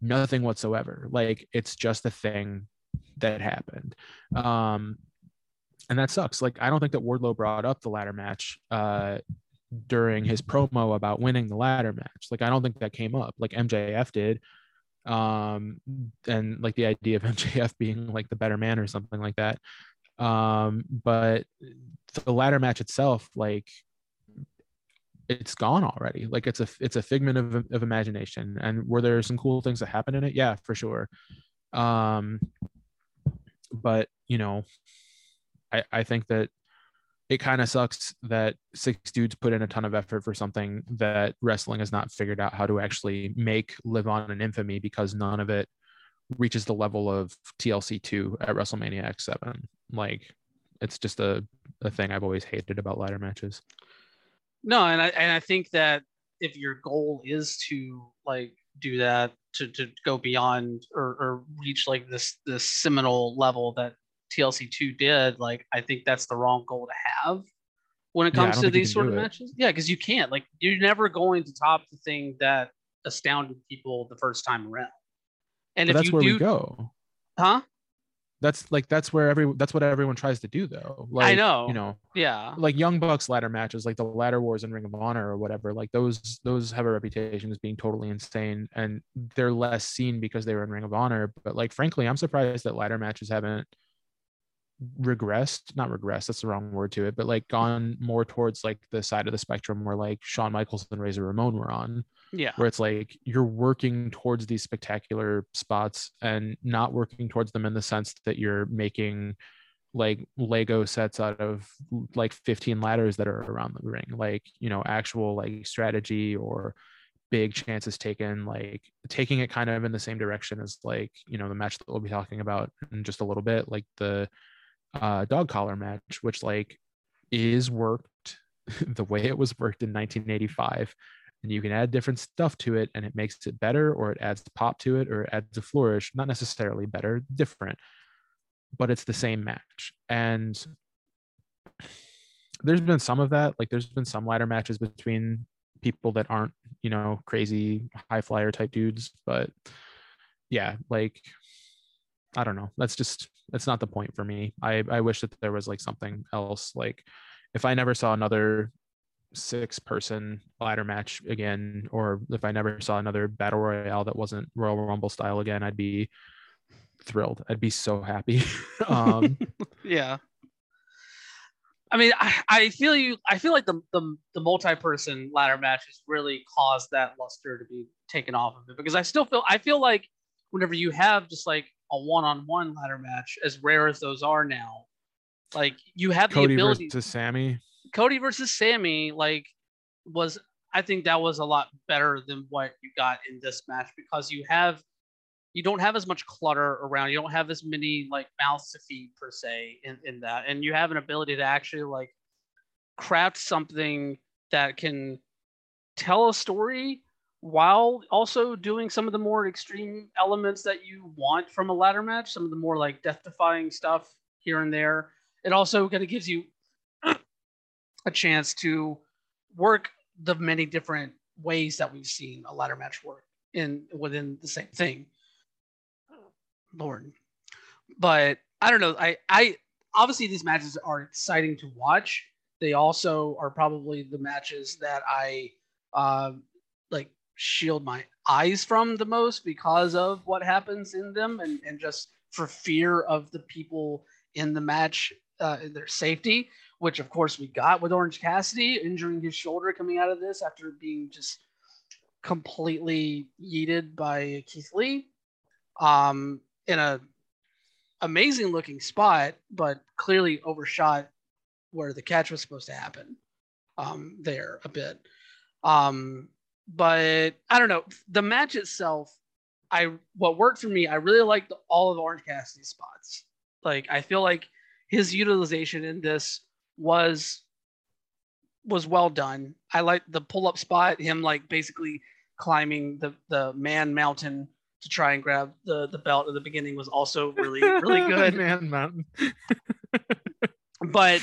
Nothing whatsoever. Like it's just a thing that happened. Um and that sucks. Like I don't think that Wardlow brought up the ladder match uh during his promo about winning the ladder match. Like I don't think that came up. Like MJF did. Um and like the idea of mjf being like the better man or something like that um but the ladder match itself like it's gone already. Like it's a it's a figment of, of imagination. And were there some cool things that happened in it? Yeah for sure. Um but you know i i think that it kind of sucks that six dudes put in a ton of effort for something that wrestling has not figured out how to actually make live on in infamy because none of it reaches the level of TLC 2 at WrestleMania X7. Like it's just a, a thing I've always hated about ladder matches. No, and I and I think that if your goal is to like do that to, to go beyond or, or reach like this this seminal level that TLC two did, like I think that's the wrong goal to have when it comes yeah, to these sort of matches. Yeah, because you can't. Like you're never going to top the thing that astounded people the first time around. And but if that's where do, we go. Huh? That's like that's where every that's what everyone tries to do though. Like, I know. You know. Yeah. Like Young Bucks ladder matches, like the ladder wars in Ring of Honor or whatever. Like those those have a reputation as being totally insane, and they're less seen because they were in Ring of Honor. But like frankly, I'm surprised that ladder matches haven't regressed not regressed that's the wrong word to it but like gone more towards like the side of the spectrum where like Shawn Michaels and Razor Ramon were on yeah where it's like you're working towards these spectacular spots and not working towards them in the sense that you're making like lego sets out of like 15 ladders that are around the ring like you know actual like strategy or big chances taken like taking it kind of in the same direction as like you know the match that we'll be talking about in just a little bit like the uh, dog collar match, which like is worked (laughs) the way it was worked in 1985. And you can add different stuff to it and it makes it better, or it adds pop to it, or it adds a flourish. Not necessarily better, different, but it's the same match. And there's been some of that. Like there's been some ladder matches between people that aren't, you know, crazy high flyer type dudes. But yeah, like I don't know. That's just that's not the point for me. I I wish that there was like something else. Like if I never saw another six person ladder match again, or if I never saw another battle royale that wasn't Royal Rumble style again, I'd be thrilled. I'd be so happy. (laughs) um, (laughs) yeah. I mean, I, I feel you. I feel like the, the the multi-person ladder match has really caused that luster to be taken off of it because I still feel I feel like whenever you have just like a one-on-one ladder match, as rare as those are now. Like you have the ability to Sammy. Cody versus Sammy, like, was I think that was a lot better than what you got in this match because you have you don't have as much clutter around. You don't have as many like mouths to feed per se in, in that. And you have an ability to actually like craft something that can tell a story while also doing some of the more extreme elements that you want from a ladder match, some of the more like death defying stuff here and there. It also kind of gives you a chance to work the many different ways that we've seen a ladder match work in within the same thing. Lord. But I don't know. I I obviously these matches are exciting to watch. They also are probably the matches that I uh, like shield my eyes from the most because of what happens in them and, and just for fear of the people in the match uh, their safety which of course we got with orange cassidy injuring his shoulder coming out of this after being just completely yeeted by keith lee um, in a amazing looking spot but clearly overshot where the catch was supposed to happen um, there a bit um, but I don't know. The match itself, I what worked for me, I really liked all of Orange Cassidy's spots. Like I feel like his utilization in this was was well done. I like the pull up spot, him like basically climbing the the man mountain to try and grab the the belt at the beginning was also really really (laughs) good. Man Mountain. (laughs) but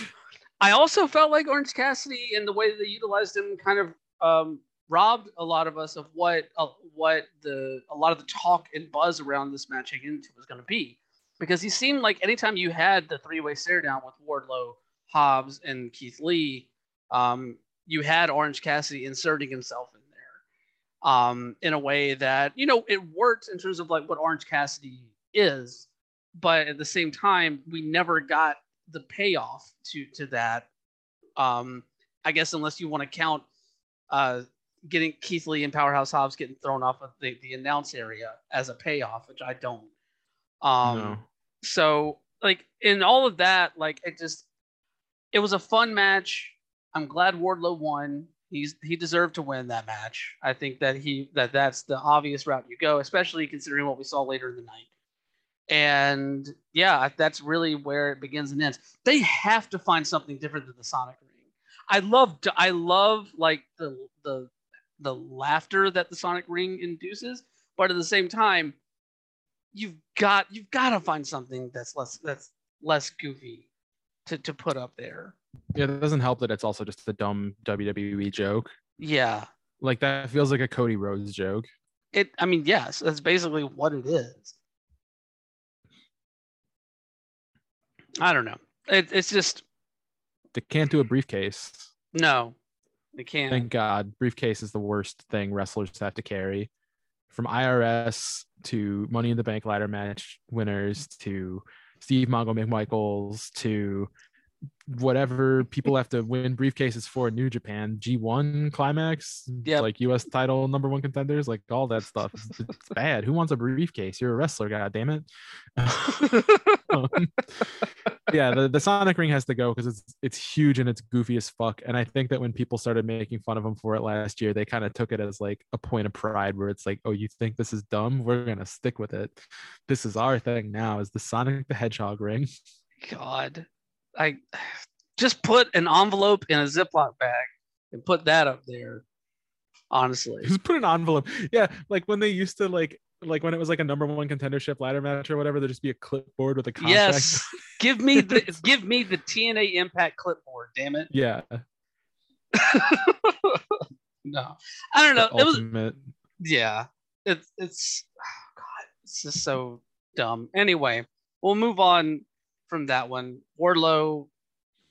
I also felt like Orange Cassidy and the way that they utilized him kind of um, robbed a lot of us of what uh, what the a lot of the talk and buzz around this match into was going to be, because he seemed like anytime you had the three way stare down with Wardlow, Hobbs, and Keith Lee, um, you had Orange Cassidy inserting himself in there um, in a way that you know it worked in terms of like what Orange Cassidy is, but at the same time we never got the payoff to to that. Um, I guess unless you want to count uh, getting Keith Lee and Powerhouse Hobbs getting thrown off of the, the announce area as a payoff, which I don't. Um, no. so like in all of that, like it just it was a fun match. I'm glad Wardlow won. He's he deserved to win that match. I think that he that that's the obvious route you go, especially considering what we saw later in the night. And yeah, that's really where it begins and ends. They have to find something different than the Sonic Ring. I love I love like the the the laughter that the Sonic Ring induces, but at the same time, you've got you've got to find something that's less that's less goofy to to put up there. Yeah, it doesn't help that it's also just a dumb WWE joke. Yeah, Like that feels like a Cody Rhodes joke. it. I mean, yes, that's basically what it is. I don't know. It, it's just They can't do a briefcase. no, they can't. Thank God. Briefcase is the worst thing wrestlers have to carry. From IRS to Money in the Bank ladder match winners to Steve Mongo McMichaels to whatever people have to win briefcases for in New Japan, G1 climax, Yep. like US title number one contenders, like all that stuff. It's, it's (laughs) bad. Who wants a briefcase? You're a wrestler, god damn it. (laughs) Um, yeah, the, the Sonic ring has to go because it's it's huge and it's goofy as fuck. And I think that when people started making fun of him for it last year, they kind of took it as like a point of pride where it's like, oh, you think this is dumb? We're gonna stick with it. This is our thing now, is the Sonic the Hedgehog ring. God, I just put an envelope in a Ziploc bag and put that up there. Honestly, Just put an envelope. Yeah, like when they used to like like when it was like a number one contendership ladder match or whatever, there'd just be a clipboard with a contract. yes, (laughs) give me the give me the TNA Impact clipboard. Damn it! yeah. (laughs) No, I don't know. the It was ultimate. yeah. It's it's oh God, it's just so dumb. Anyway, we'll move on from that one. Wardlow,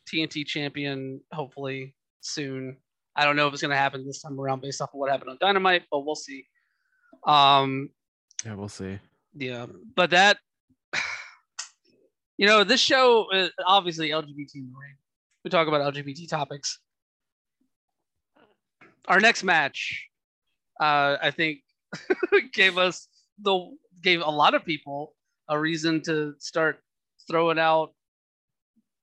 TNT champion, hopefully soon. I don't know if it's gonna happen this time around based off of what happened on Dynamite, but we'll see. Um, Yeah, we'll see. yeah, but that, (sighs) you know, this show is obviously LGBT in the ring. We talk about LGBT topics. Our next match, uh, I think, (laughs) gave us the gave a lot of people a reason to start throwing out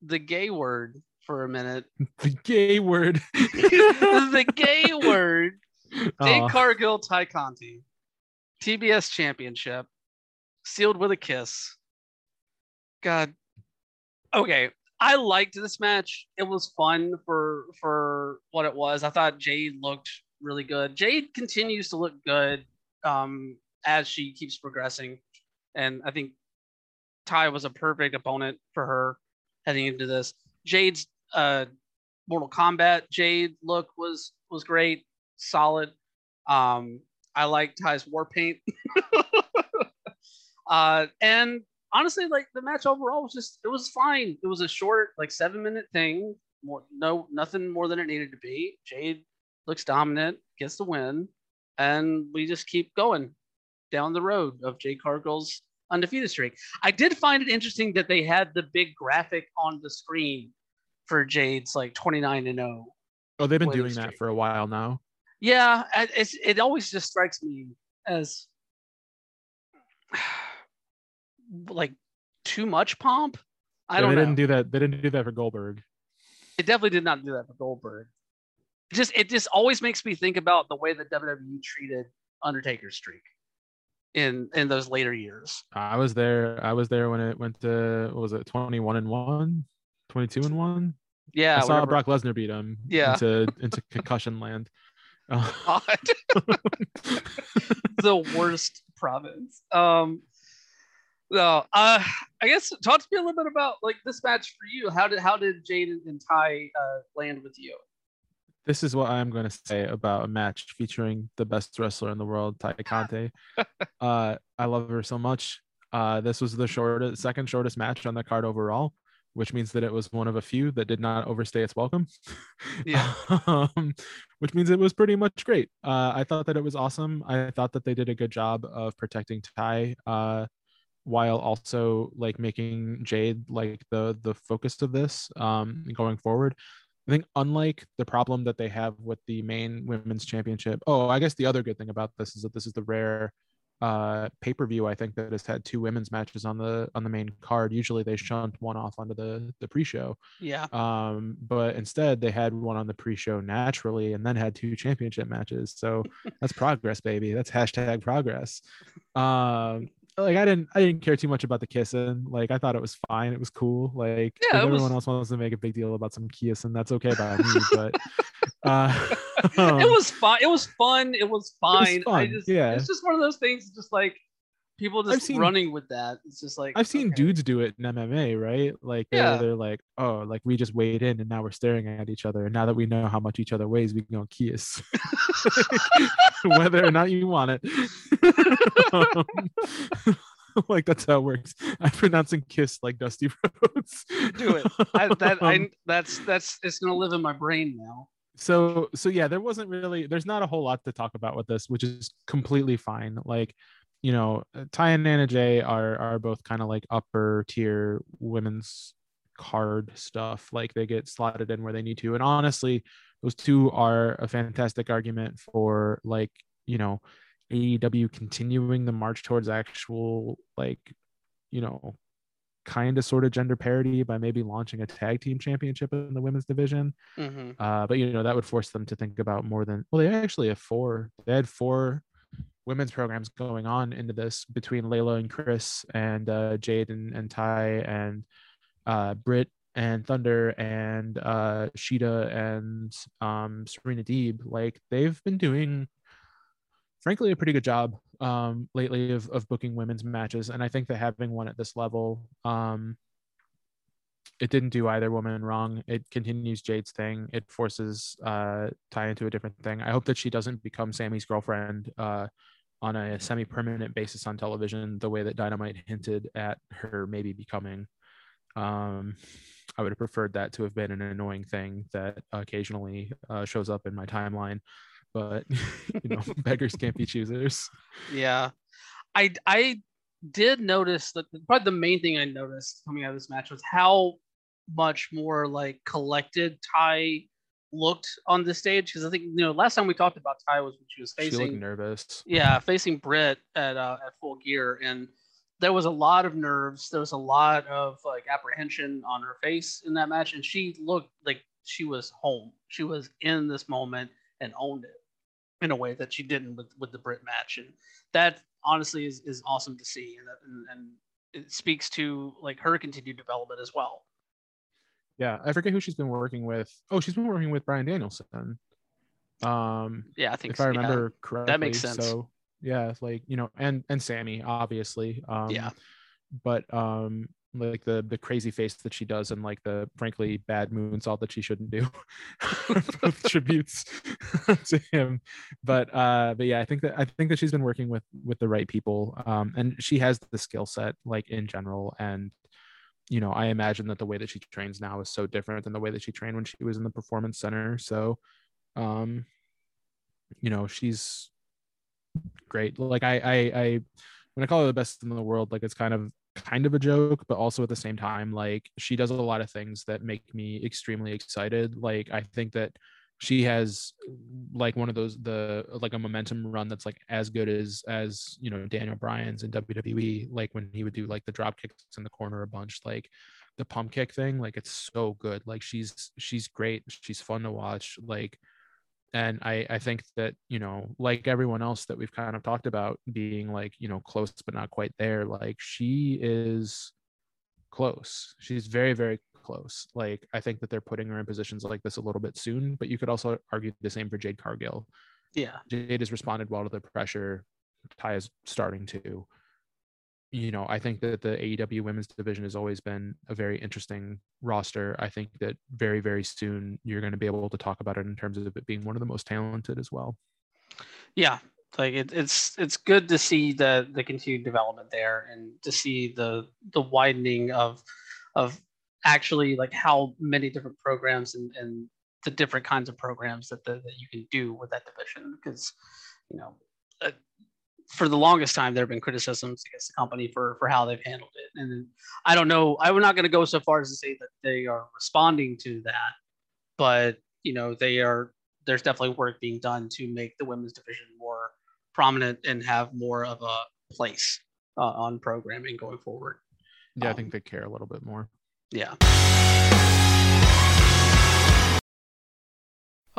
the gay word for a minute. (laughs) The gay word. (laughs) the gay word. (laughs) Jade Aw. Cargill, Tay Conti, TBS Championship, sealed with a kiss. God. Okay, I liked this match. It was fun for for what it was. I thought Jade looked really good. Jade continues to look good um, as she keeps progressing, and I think Tay was a perfect opponent for her heading into this. Jade's uh, Mortal Kombat Jade look was was great, solid. Um, I like Tay's war paint. (laughs) uh, and honestly, like the match overall was just it was fine. It was a short, like seven minute thing. More no nothing more than it needed to be. Jade looks dominant, gets the win, and we just keep going down the road of Jade Cargill's undefeated streak. I did find it interesting that they had the big graphic on the screen for Jade's like 29 and 0. Oh, they've been doing that for a while now. Yeah, it's it always just strikes me as (sighs) like too much pomp. I Yeah, don't know. they know. didn't do that. They didn't do that for Goldberg. it definitely did not do that for Goldberg. It just it just always makes me think about the way that WWE treated Undertaker's streak in in those later years. I was there. I was there when it went to what was it, 21 and 1, 22 and 1? Yeah, I saw whenever- Brock Lesnar beat him Yeah. into (laughs) into concussion land. (laughs) Uh, the worst province. Um, no, uh, I guess talk to me a little bit about like this match for you. How did how did Jade and Tay uh, land with you? This is what I'm going to say about a match featuring the best wrestler in the world, Tay Conti. (laughs) uh, I love her so much. Uh, this was the shortest, second shortest match on the card overall, which means that it was one of a few that did not overstay its welcome. (laughs) Yeah. um, which means it was pretty much great. Uh, I thought that it was awesome. I thought that they did a good job of protecting Tay. Uh, while also like making Jade like the the focus of this um going forward. I think unlike the problem that they have with the main women's championship. Oh, I guess the other good thing about this is that this is the rare uh pay-per-view I think that has had two women's matches on the on the main card. Usually they shunt one off onto the the pre-show. Yeah. Um but instead they had one on the pre-show naturally and then had two championship matches. So (laughs) that's progress baby. That's hashtag progress. Um like I didn't I didn't care too much about the kissing. Like I thought it was fine. It was cool. Like Yeah, if was- everyone else wants to make a big deal about some kissing, that's okay by me. But (laughs) uh it um, was fine. It was fun. It was fine. I fun, just yeah. it's just one of those things. Just like people I've just seen- running with that. It's just like I've seen okay. dudes do it in MMA, right? Like they're, they're like, oh, like we just weighed in and now we're staring at each other. And now that we know how much each other weighs, we can go kiss. (laughs) Whether or not you want it. Um, (laughs) like that's how it works. (laughs) I'm pronouncing kiss like Dusty Rhodes. do it. I, that I Um, that's that's it's gonna live in my brain now. so so yeah there wasn't really there's not a whole lot to talk about with this which is completely fine like you know uh, ty and anna jay are are both kind of like upper tier women's card stuff like they get slotted in where they need to and honestly those two are a fantastic argument for like you know aew continuing the march towards actual like you know kind of sort of gender parity by maybe launching a tag team championship in the women's division hmm uh, but you know that would force them to think about more than well they actually have four they had four women's programs going on into this between leyla and kris and uh, jade and, and ty and uh, Britt and thunder and uh, shida and um, serena deeb. Like they've been doing frankly a pretty good job um, lately of, of booking women's matches. And i think that having one at this level um, it didn't do either woman wrong. It continues Jade's thing. It forces uh Tay into a different thing. I hope that she doesn't become Sammy's girlfriend uh on a semi-permanent basis on television, the way that Dynamite hinted at her maybe becoming. Um I would have preferred that to have been an annoying thing that occasionally uh, shows up in my timeline. But (laughs) you know, (laughs) beggars can't be choosers. Yeah, I I did notice that probably the main thing I noticed coming out of this match was how much more like collected Tay looked on the stage. Because I think you know last time we talked about Tay was when she was She looked facing nervous. yeah facing Britt at uh, at full gear and there was a lot of nerves. There was a lot of like apprehension on her face in that match and she looked like she was home. She was in this moment and owned it in a way that she didn't with with the Britt match and that honestly is, is awesome to see and, and and it speaks to like her continued development as well Yeah, I forget who she's been working with. Oh, she's been working with Bryan Danielson. Um, yeah I think if I so, yeah. remember correctly. That makes sense. So yeah, like you know, and and Sammy obviously. Um, Yeah. But um, like the the crazy face that she does and like the frankly bad moonsault that she shouldn't do, (laughs) tributes (laughs) to him. But uh, but yeah, I think that I think that she's been working with with the right people. Um, and she has the skill set like in general and. You know, I imagine that the way that she trains now is so different than the way that she trained when she was in the performance center. So, um, you know, she's great. Like I, I, I, when I call her the best in the world, like it's kind of, kind of a joke, but also at the same time, like she does a lot of things that make me extremely excited. Like I think that she has like one of those the like a momentum run that's like as good as as you know Daniel Bryan's in WWE like when he would do like the drop kicks in the corner a bunch like the pump kick thing like it's so good. Like she's she's great. She's fun to watch. Like and I I think that you know like everyone else that we've kind of talked about being like you know close but not quite there like she is close she's very very close like I think that they're putting her in positions like this a little bit soon but you could also argue the same for Jade Cargill Yeah. Jade has responded well to the pressure. Tay is starting to. You know, I think that the AEW women's division has always been a very interesting roster. I think that very, very soon you're going to be able to talk about it in terms of it being one of the most talented as well. Yeah, like it, it's it's good to see the the continued development there and to see the the widening of of actually like how many different programs and, and the different kinds of programs that, the, that you can do with that division because you know for the longest time there have been criticisms against the company for for how they've handled it and i don't know i'm not going to go so far as to say that they are responding to that but you know they are there's definitely work being done to make the women's division more prominent and have more of a place uh, on programming going forward Yeah, I Um, think they care a little bit more. yeah.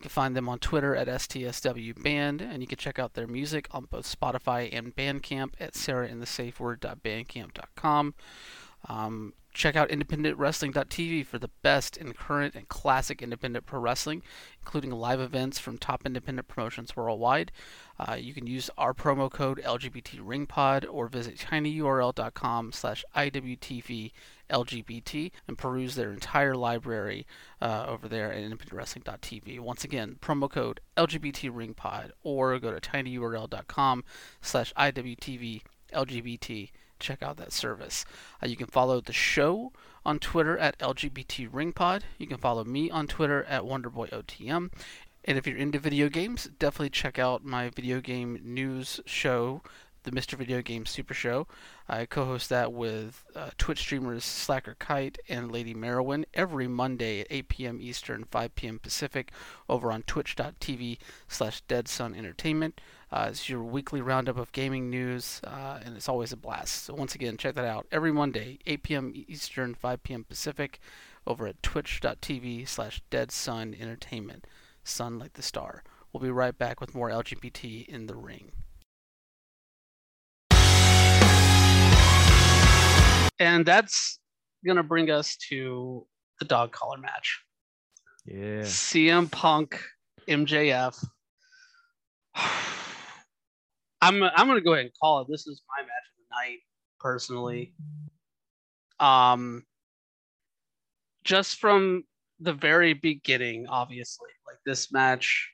You can find them on Twitter at STSW Band, and you can check out their music on both Spotify and Bandcamp at sarahandthesafeword.bandcamp.com. Um, check out independentwrestling.tv for the best in current and classic independent pro wrestling, including live events from top independent promotions worldwide. Uh, you can use our promo code LGBTRingPod or visit tinyurl.com slash IWTVLGBT and peruse their entire library uh, over there at independentwrestling.tv. Once again, promo code LGBTRingPod or go to tinyurl.com slash IWTVLGBT. Check out that service. Uh, you can follow the show on Twitter at LGBT LGBTRingPod. You can follow me on Twitter at WonderboyOTM. And if you're into video games, definitely check out my video game news show, the Mr. Video Game Super Show. I co host that with uh, Twitch streamers Slacker Kite and Lady Merowin every Monday at 8 p.m. Eastern, 5 p.m. Pacific over on twitch.tv slash Dead Sun Entertainment. Uh, it's your weekly roundup of gaming news, uh, and it's always a blast. So, once again, check that out every Monday, 8 p.m. Eastern, 5 p.m. Pacific, over at twitch.tv slash Dead Sun Entertainment. Sun like the star. We'll be right back with more LGBT in the ring. And that's going to bring us to the dog collar match. Yeah. CM Punk, MJF. (sighs) I'm I'm gonna go ahead and call it. This is my match of the night, personally. Um, just from the very beginning, obviously, like this match,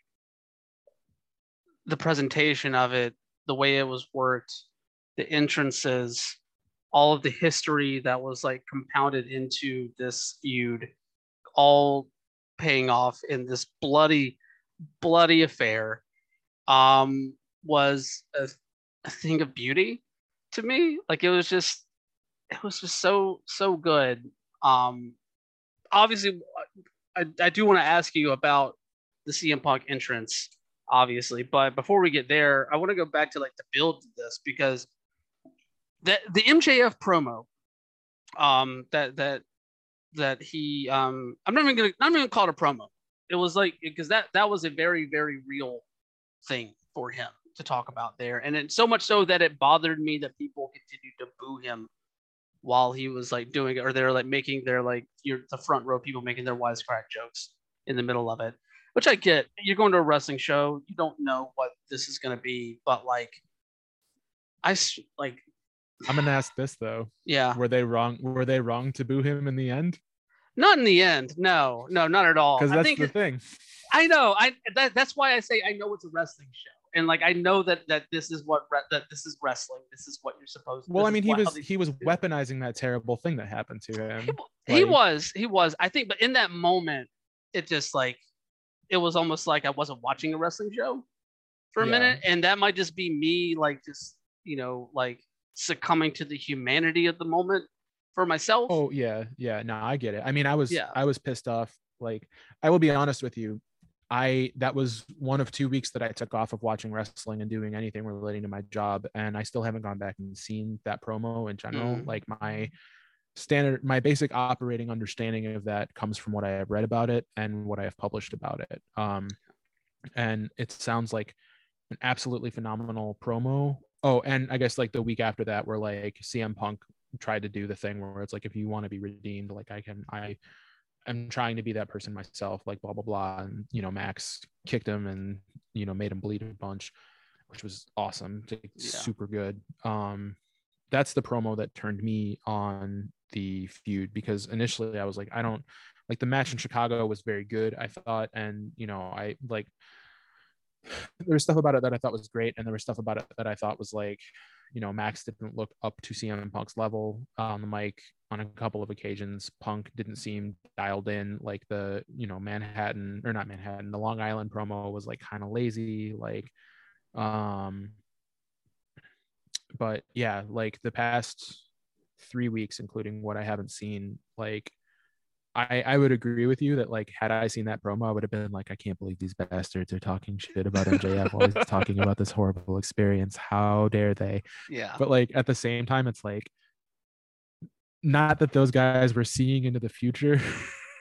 the presentation of it, the way it was worked, the entrances, all of the history that was like compounded into this feud, all paying off in this bloody, bloody affair, um, was a, a thing of beauty to me. Like it was just, it was just so so good. Um, obviously, I, I do want to ask you about the CM Punk entrance, obviously, but before we get there, I want to go back to like the build to this because the the MJF promo, um, that that that he um I'm not even gonna I'm not even gonna call it a promo. It was like because that that was a very very real thing for him to talk about there, and it so much so that it bothered me that people continued to boo him while he was like doing it, or they're like making their like you're the front row people making their wisecrack jokes in the middle of it, which I get. You're going to a wrestling show, you don't know what this is gonna be, but like I like I'm gonna ask this though. yeah, Were they wrong? Were they wrong to boo him in the end? not in the end. No, no, not at all. Because I that's think the thing. I know. I that, that's why I say I know it's a wrestling show, and like I know that that this is what re- that this is wrestling. This is what you're supposed. To Well, I mean, he was he was weaponizing that terrible thing that happened to him. He, w- he was. He was. I think, but in that moment, it just like it was almost like I wasn't watching a wrestling show for a Yeah. minute, and that might just be me, like just you know, like succumbing to the humanity of the moment for myself. Oh yeah, yeah. No, I get it. I mean, I was Yeah. I was pissed off. Like, I will be honest with you. I that was one of two weeks that I took off of watching wrestling and doing anything relating to my job, and I still haven't gone back and seen that promo in general. Mm. Like my standard, my basic operating understanding of that comes from what I have read about it and what I have published about it. Um, and it sounds like an absolutely phenomenal promo. Oh, and I guess like the week after that, where like CM Punk tried to do the thing where it's like if you want to be redeemed, like I can, I am trying to be that person myself, like blah blah blah, and you know Max kicked him and you know made him bleed a bunch, which was awesome, like, Yeah. super good. Um, that's the promo that turned me on the feud because initially I was like, I don't like the match in Chicago was very good, I thought, and you know I like (sighs) there was stuff about it that I thought was great, and there was stuff about it that I thought was like, you know, Max didn't look up to CM Punk's level on the mic on a couple of occasions. Punk didn't seem dialed in. Like the, you know, Manhattan or not Manhattan, the Long Island promo was like kind of lazy. Like, um, but yeah, like the past three weeks, including what I haven't seen, like I, I would agree with you that like had I seen that promo, I would have been like, I can't believe these bastards are talking shit about MJF while he's (laughs) talking about this horrible experience. How dare they? Yeah. But like at the same time, it's like not that those guys were seeing into the future,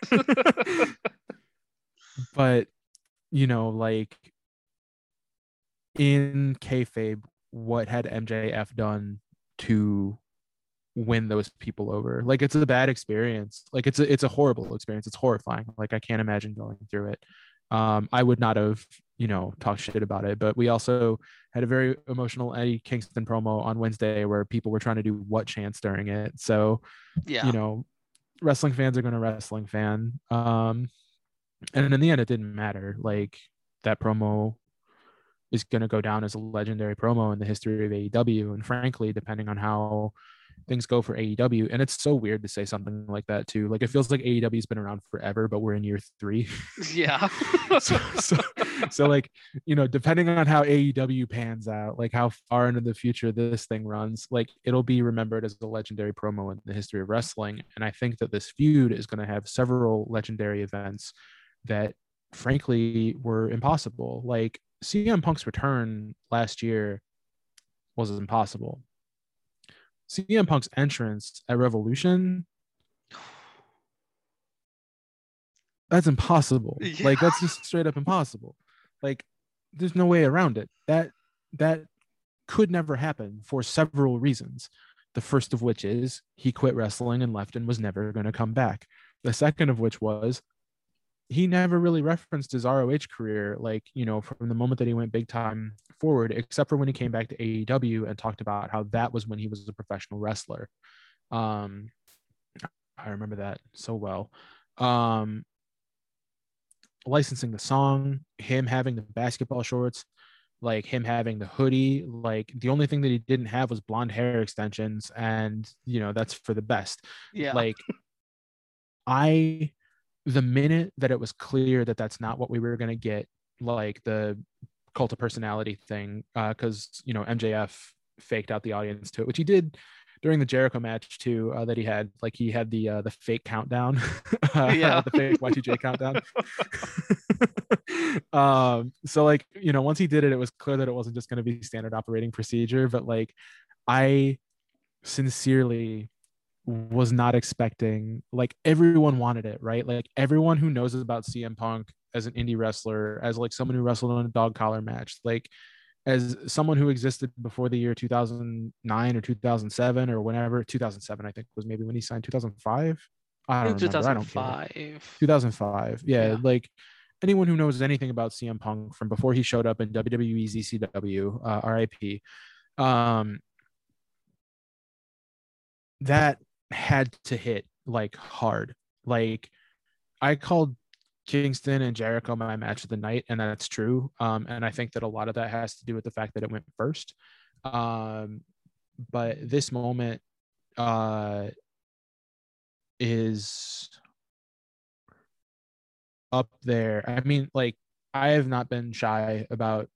(laughs) but you know, like in kayfabe, what had MJF done to win those people over? Like it's a bad experience. Like it's a it's a horrible experience. It's horrifying. Like I can't imagine going through it. Um, I would not have, you know, talked shit about it. But we also had a very emotional Eddie Kingston promo on Wednesday where people were trying to do what chance during it. So yeah. you know, wrestling fans are going to wrestling fan. Um, and in the end, it didn't matter. Like that promo is going to go down as a legendary promo in the history of AEW. And frankly, depending on how things go for AEW, and it's so weird to say something like that too. Like it feels like AEW's been around forever, but we're in year three. (laughs) yeah. (laughs) so, so, so like you know depending on how aew pans out like how far into the future this thing runs like it'll be remembered as a legendary promo in the history of wrestling and i think that this feud is going to have several legendary events that frankly were impossible like cm punk's return last year was impossible. Cm punk's entrance at revolution that's impossible. Like that's just straight up impossible. Like there's no way around it. That that could never happen for several reasons. The first of which is he quit wrestling and left and was never going to come back. The second of which was he never really referenced his ROH career, like, you know, from the moment that he went big time forward, except for when he came back to AEW and talked about how that was when he was a professional wrestler. Um, I remember that so well. Um, licensing the song, him having the basketball shorts, like him having the hoodie, like the only thing that he didn't have was blonde hair extensions, and you know, that's for the best. Yeah. Like, I the minute that it was clear that that's not what we were going to get like the cult of personality thing because uh, you know mjf faked out the audience to it which he did during the jericho match too uh, that he had like he had the uh, the fake countdown (laughs) uh, Yeah. the fake y2j countdown (laughs) um so like you know once he did it it was clear that it wasn't just going to be standard operating procedure but like i sincerely was not expecting like everyone wanted it right like everyone who knows about cm punk as an indie wrestler as like someone who wrestled in a dog collar match like as someone who existed before the year 2009 or 2007 or whenever 2007 i think was maybe when he signed 2005 i don't remember i don't 2005. 2005 yeah, Yeah. like anyone who knows anything about cm punk from before he showed up in wwe zcw uh, rip um that had to hit like hard like i called kingston and jericho my match of the night and that's true um and i think that a lot of that has to do with the fact that it went first um but this moment uh is up there. I mean, like I have not been shy about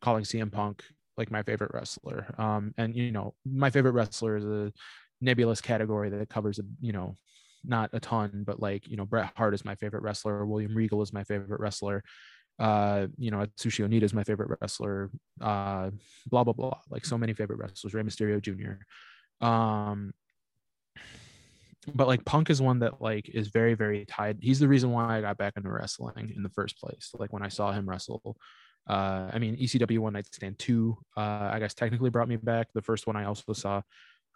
calling CM Punk like my favorite wrestler. Um, and you know, my favorite wrestler is a nebulous category that covers a you know not a ton, but like you know, Bret Hart is my favorite wrestler. William Regal is my favorite wrestler. uh, you know, Atsushi Onita is my favorite wrestler. Uh, blah blah blah. Like so many favorite wrestlers. Rey Mysterio Jr. Um, but like Punk is one that like is very very tied. He's the reason why I got back into wrestling in the first place. Like when I saw him wrestle. Uh, I mean, ECW One Night Stand two, uh, I guess technically brought me back. The first one I also saw,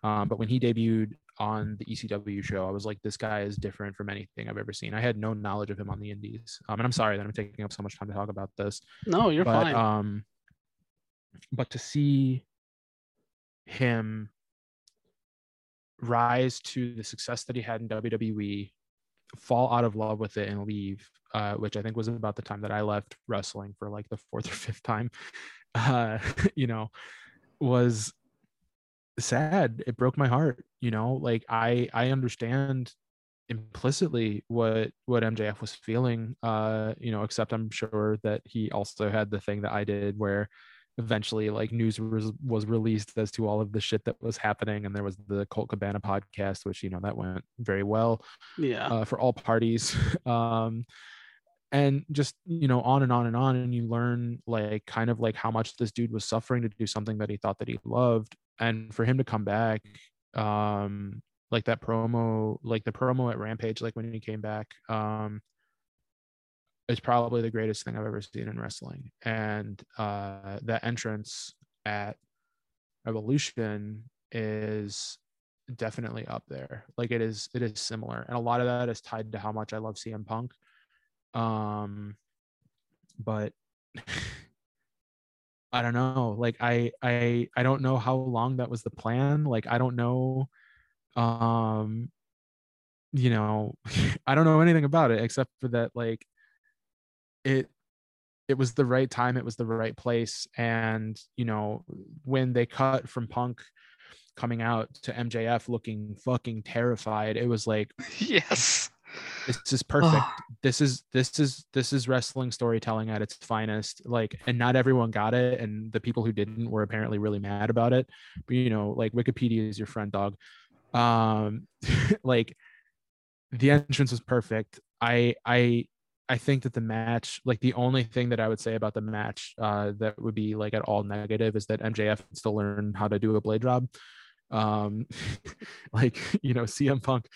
um, but when he debuted on the ECW show, I was like, this guy is different from anything I've ever seen. I had no knowledge of him on the indies. Um, and I'm sorry that I'm taking up so much time to talk about this. No, you're but, fine. Um, but to see him rise to the success that he had in WWE, fall out of love with it and leave, uh, which I think was about the time that I left wrestling for like the fourth or fifth time, (laughs) uh, (laughs) you know, was sad. It broke my heart, you know, like I I understand implicitly what what MJF was feeling, uh, you know, except I'm sure that he also had the thing that I did where eventually like news was, was released as to all of the shit that was happening and there was the Colt Cabana podcast which you know that went very well yeah. uh, for all parties. (laughs) Um and just you know on and on and on and you learn like kind of like how much this dude was suffering to do something that he thought that he loved and for him to come back um like that promo like the promo at rampage like when he came back um is probably the greatest thing I've ever seen in wrestling. And uh, that entrance at Revolution is definitely up there. Like it is, it is similar, and a lot of that is tied to how much I love CM Punk. Um, but (laughs) I don't know. Like I, I, I don't know how long that was the plan. Like I don't know. Um, you know, (laughs) I don't know anything about it except for that. Like it it was the right time it was the right place and you know when they cut from punk coming out to mjf looking fucking terrified it was like (laughs) yes this is perfect this is this is this is wrestling storytelling at its finest like and not everyone got it and the people who didn't were apparently really mad about it but you know like wikipedia is your friend dog um (laughs) like the entrance was perfect i i I think that the match, like the only thing that I would say about the match uh, that would be like at all negative is that MJF still learn how to do a blade job. Um, (laughs) like, you know, CM Punk.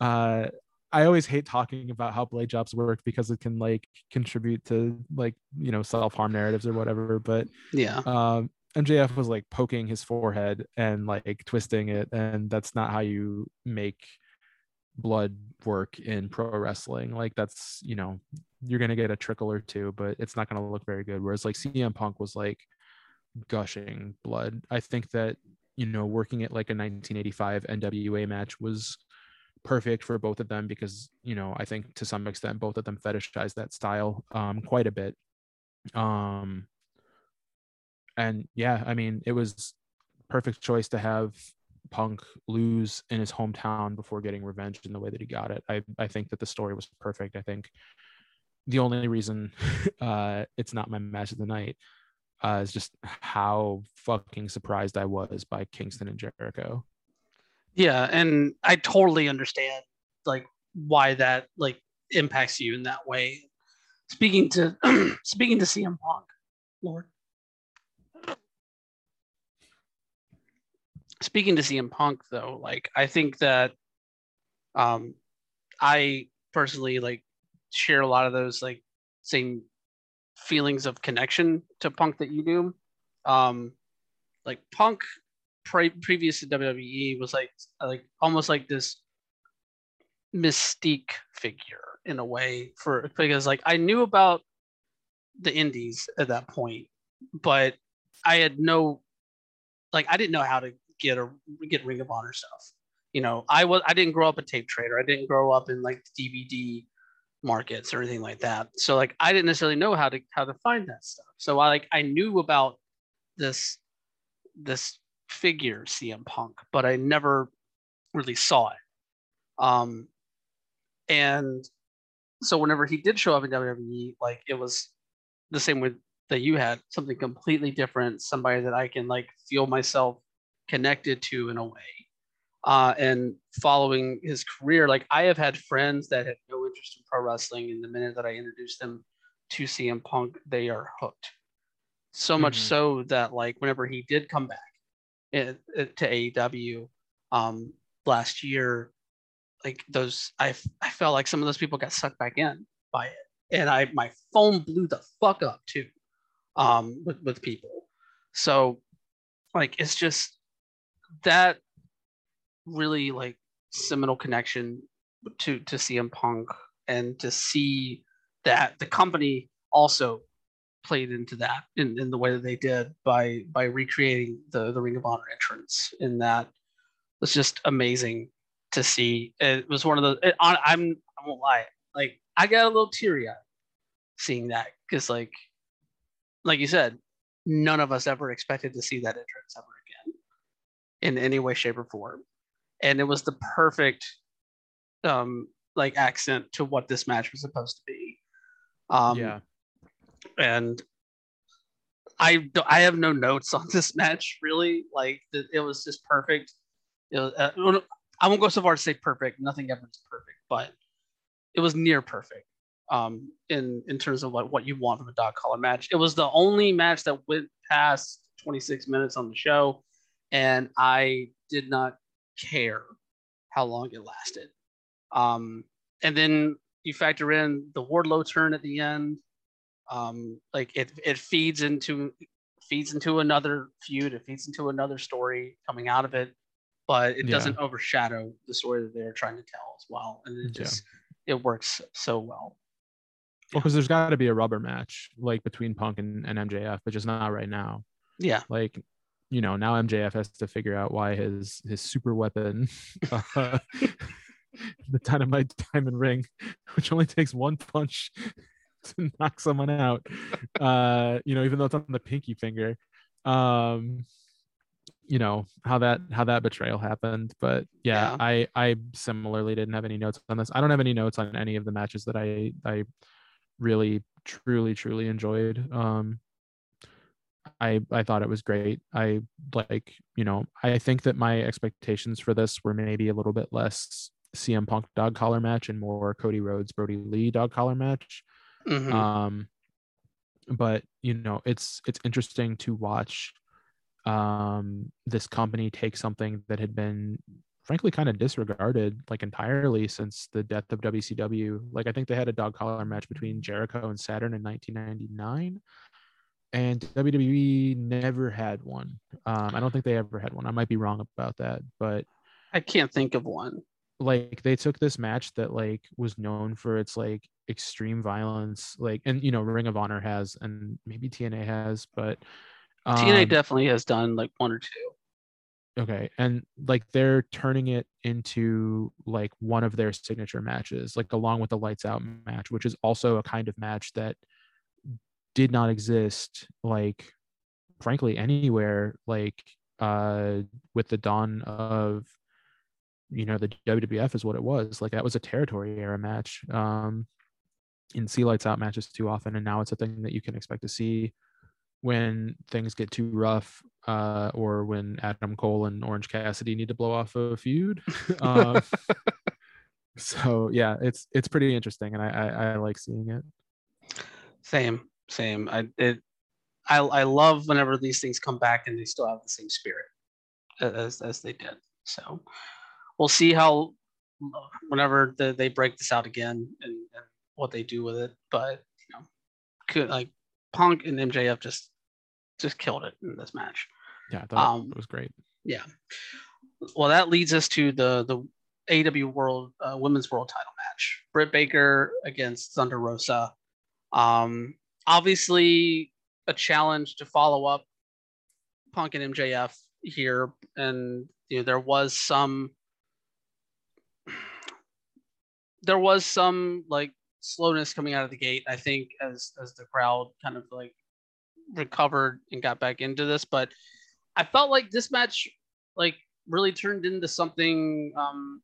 Uh, I always hate talking about how blade jobs work because it can like contribute to like, you know, self harm narratives or whatever. But yeah. Um, MJF was like poking his forehead and like twisting it. And that's not how you make blood work in pro wrestling. Like that's, you know, you're gonna get a trickle or two, but it's not gonna look very good. Whereas like CM Punk was like gushing blood. I think that, you know, working at like a 1985 NWA match was perfect for both of them because, you know, I think to some extent both of them fetishize that style um quite a bit. Um and yeah, I mean, it was perfect choice to have Punk lose in his hometown before getting revenge in the way that he got it. I, I think that the story was perfect. I think the only reason (laughs) uh, it's not my match of the night uh, is just how fucking surprised I was by Kingston and Jericho. Yeah, and I totally understand like why that like impacts you in that way. Speaking to (clears throat) speaking to CM Punk, Lord. speaking to CM Punk though, like I think that um I personally like share a lot of those like same feelings of connection to Punk that you do. Um like Punk pre- previous to WWE was like like almost like this mystique figure in a way for because like I knew about the indies at that point, but I had no like I didn't know how to get a get Ring of Honor stuff. You know, I was I didn't grow up a tape trader. I didn't grow up in like DVD markets or anything like that. So like I didn't necessarily know how to how to find that stuff. So I like I knew about this this figure CM Punk, but I never really saw it. Um and so whenever he did show up in WWE, like it was the same with that you had, something completely different, somebody that I can like feel myself connected to in a way. Uh, and following his career, like I have had friends that had no interest in pro wrestling, and the minute that I introduced them to CM Punk, they are hooked. So much Mhm. so that like whenever he did come back in, in- to AEW um, last year, like those I, I felt like some of those people got sucked back in by it, and I my phone blew the fuck up too, um, with with people. So like it's just that really like seminal connection to to CM Punk and to see that the company also played into that in, in the way that they did by by recreating the the Ring of Honor entrance in that was just amazing to see. It was one of the it, on, I'm I won't lie like I got a little teary eyed seeing that because like like you said none of us ever expected to see that entrance ever again in any way shape or form and it was the perfect um like accent to what this match was supposed to be um yeah. And I I have no notes on (laughs) this match really. Like it was just perfect. Was, uh, I won't go so far to say perfect. Nothing ever is perfect, but it was near perfect. Um, in in terms of what what you want from a dog collar match. It was the only match that went past 26 minutes on the show, and I did not care how long it lasted. Um, and then you factor in the Wardlow turn at the end um like it it feeds into feeds into another feud it feeds into another story coming out of it but it Yeah. doesn't overshadow the story that they're trying to tell as well and it Yeah. just it works so well Well, because there's got to be a rubber match like between Punk and, and MJF, but just not right now. yeah Like, you know, now MJF has to figure out why his his super weapon, (laughs) uh, (laughs) the dynamite diamond ring, (laughs) which only takes one punch (laughs) to knock someone out. Uh, you know, even though it's on the pinky finger. Um, you know how that how that betrayal happened but yeah, Yeah. i i similarly didn't have any notes on this i don't have any notes on any of the matches that i i really truly truly enjoyed um i i thought it was great i like you know i think that my expectations for this were maybe a little bit less cm punk dog collar match and more cody rhodes brodie lee dog collar match Mhm. um but you know it's it's interesting to watch um this company take something that had been frankly kind of disregarded like entirely since the death of WCW like I think they had a dog collar match between Jericho and Saturn in 1999 and WWE never had one. Um I don't think they ever had one. I might be wrong about that but i can't think of one like they took this match that like was known for its like extreme violence like and you know ring of honor has and maybe tna has but tna um, definitely has done like one or two. Okay and like they're turning it into like one of their signature matches like along with the lights out match which is also a kind of match that did not exist like frankly anywhere like uh with the dawn of you know the WWF is what it was. Like that was a territory era match. Um in see lights out matches too often and now it's a thing that you can expect to see when things get too rough uh or when Adam Cole and Orange Cassidy need to blow off a feud. Um (laughs) so yeah it's it's pretty interesting and I, I I like seeing it. Same same. I it i i love whenever these things come back and they still have the same spirit as as they did. So we'll see how whenever the, they break this out again and, and what they do with it but you know could like punk and mjf just just killed it in this match yeah I thought Um, it was great yeah well that leads us to the the AW World uh, Women's World Title match. Britt Baker against Thunder Rosa. Um, obviously a challenge to follow up Punk and MJF here, and you know there was some there was some like slowness coming out of the gate. I think as as the crowd kind of like recovered and got back into this, but I felt like this match like really turned into something um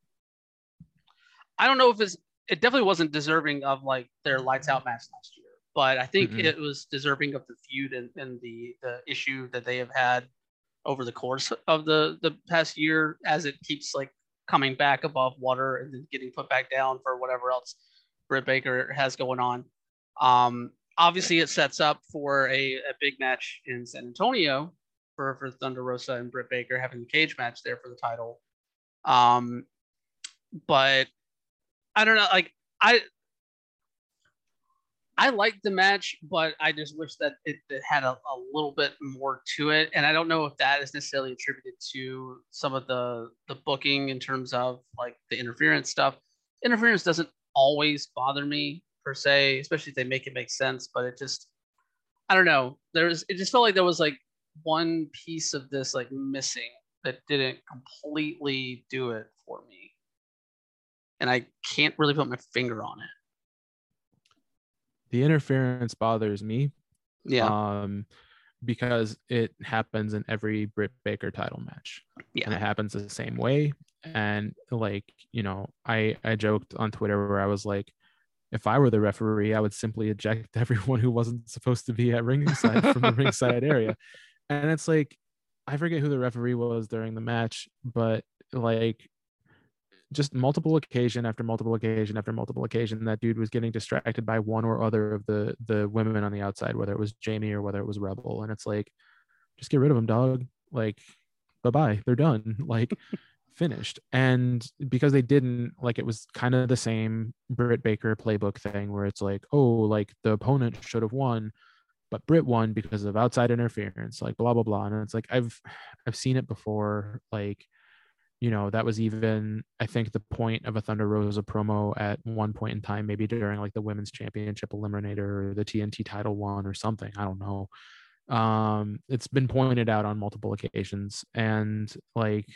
I don't know if it's it definitely wasn't deserving of like their lights out match last year, but I think Mhm. it was deserving of the feud and, and the the issue that they have had over the course of the the past year as it keeps like coming back above water and then getting put back down for whatever else Britt Baker has going on. Um obviously, it sets up for a, a big match in San Antonio for for Thunder Rosa and Britt Baker having the cage match there for the title. Um, but I don't know. Like I I liked the match, but I just wish that it, it had a, a, little bit more to it. And I don't know if that is necessarily attributed to some of the the booking in terms of like the interference stuff. Interference doesn't always bother me per se, especially if they make it make sense. But it just, I don't know. There was it just felt like there was like one piece of this like missing that didn't completely do it for me, and I can't really put my finger on it the interference bothers me. Yeah. Um, because it happens in every Britt Baker title match. Yeah. And it happens the same way. And like, you know, I I joked on Twitter where I was like, if I were the referee, I would simply eject (laughs) everyone who wasn't supposed to be at ringside from the ringside area. (laughs) And it's like, I forget who the referee was during the match, but like just multiple occasion after multiple occasion after multiple occasion that dude was getting distracted by one or other of the the women on the outside whether it was jamie or whether it was rebel. And it's like just get rid of them dog. Like bye-bye. They're done. (laughs) Like finished. And because they didn't like it was kind of the same britt baker playbook thing where it's like oh like the opponent should have won but Britt won because of outside interference, like blah blah blah. And it's like I've I've seen it before. Like you know that was even i think the point of a thunder rosa promo at one point in time maybe during like the women's championship eliminator or the tnt title one or something i don't know. Um it's been pointed out on multiple occasions and like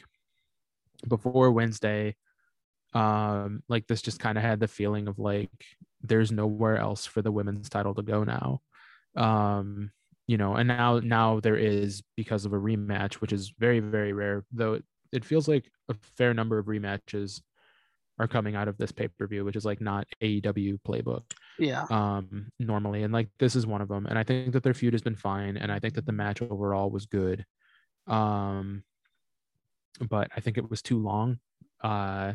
before wednesday um like this just kind of had the feeling of like there's nowhere else for the women's title to go now. Um you know and now now there is because of a rematch which is very very rare though it feels like a fair number of rematches are coming out of this pay per view, which is like not AEW playbook. Yeah. Um, normally, and like this is one of them, and I think that their feud has been fine, and I think that the match overall was good. Um, but I think it was too long, uh,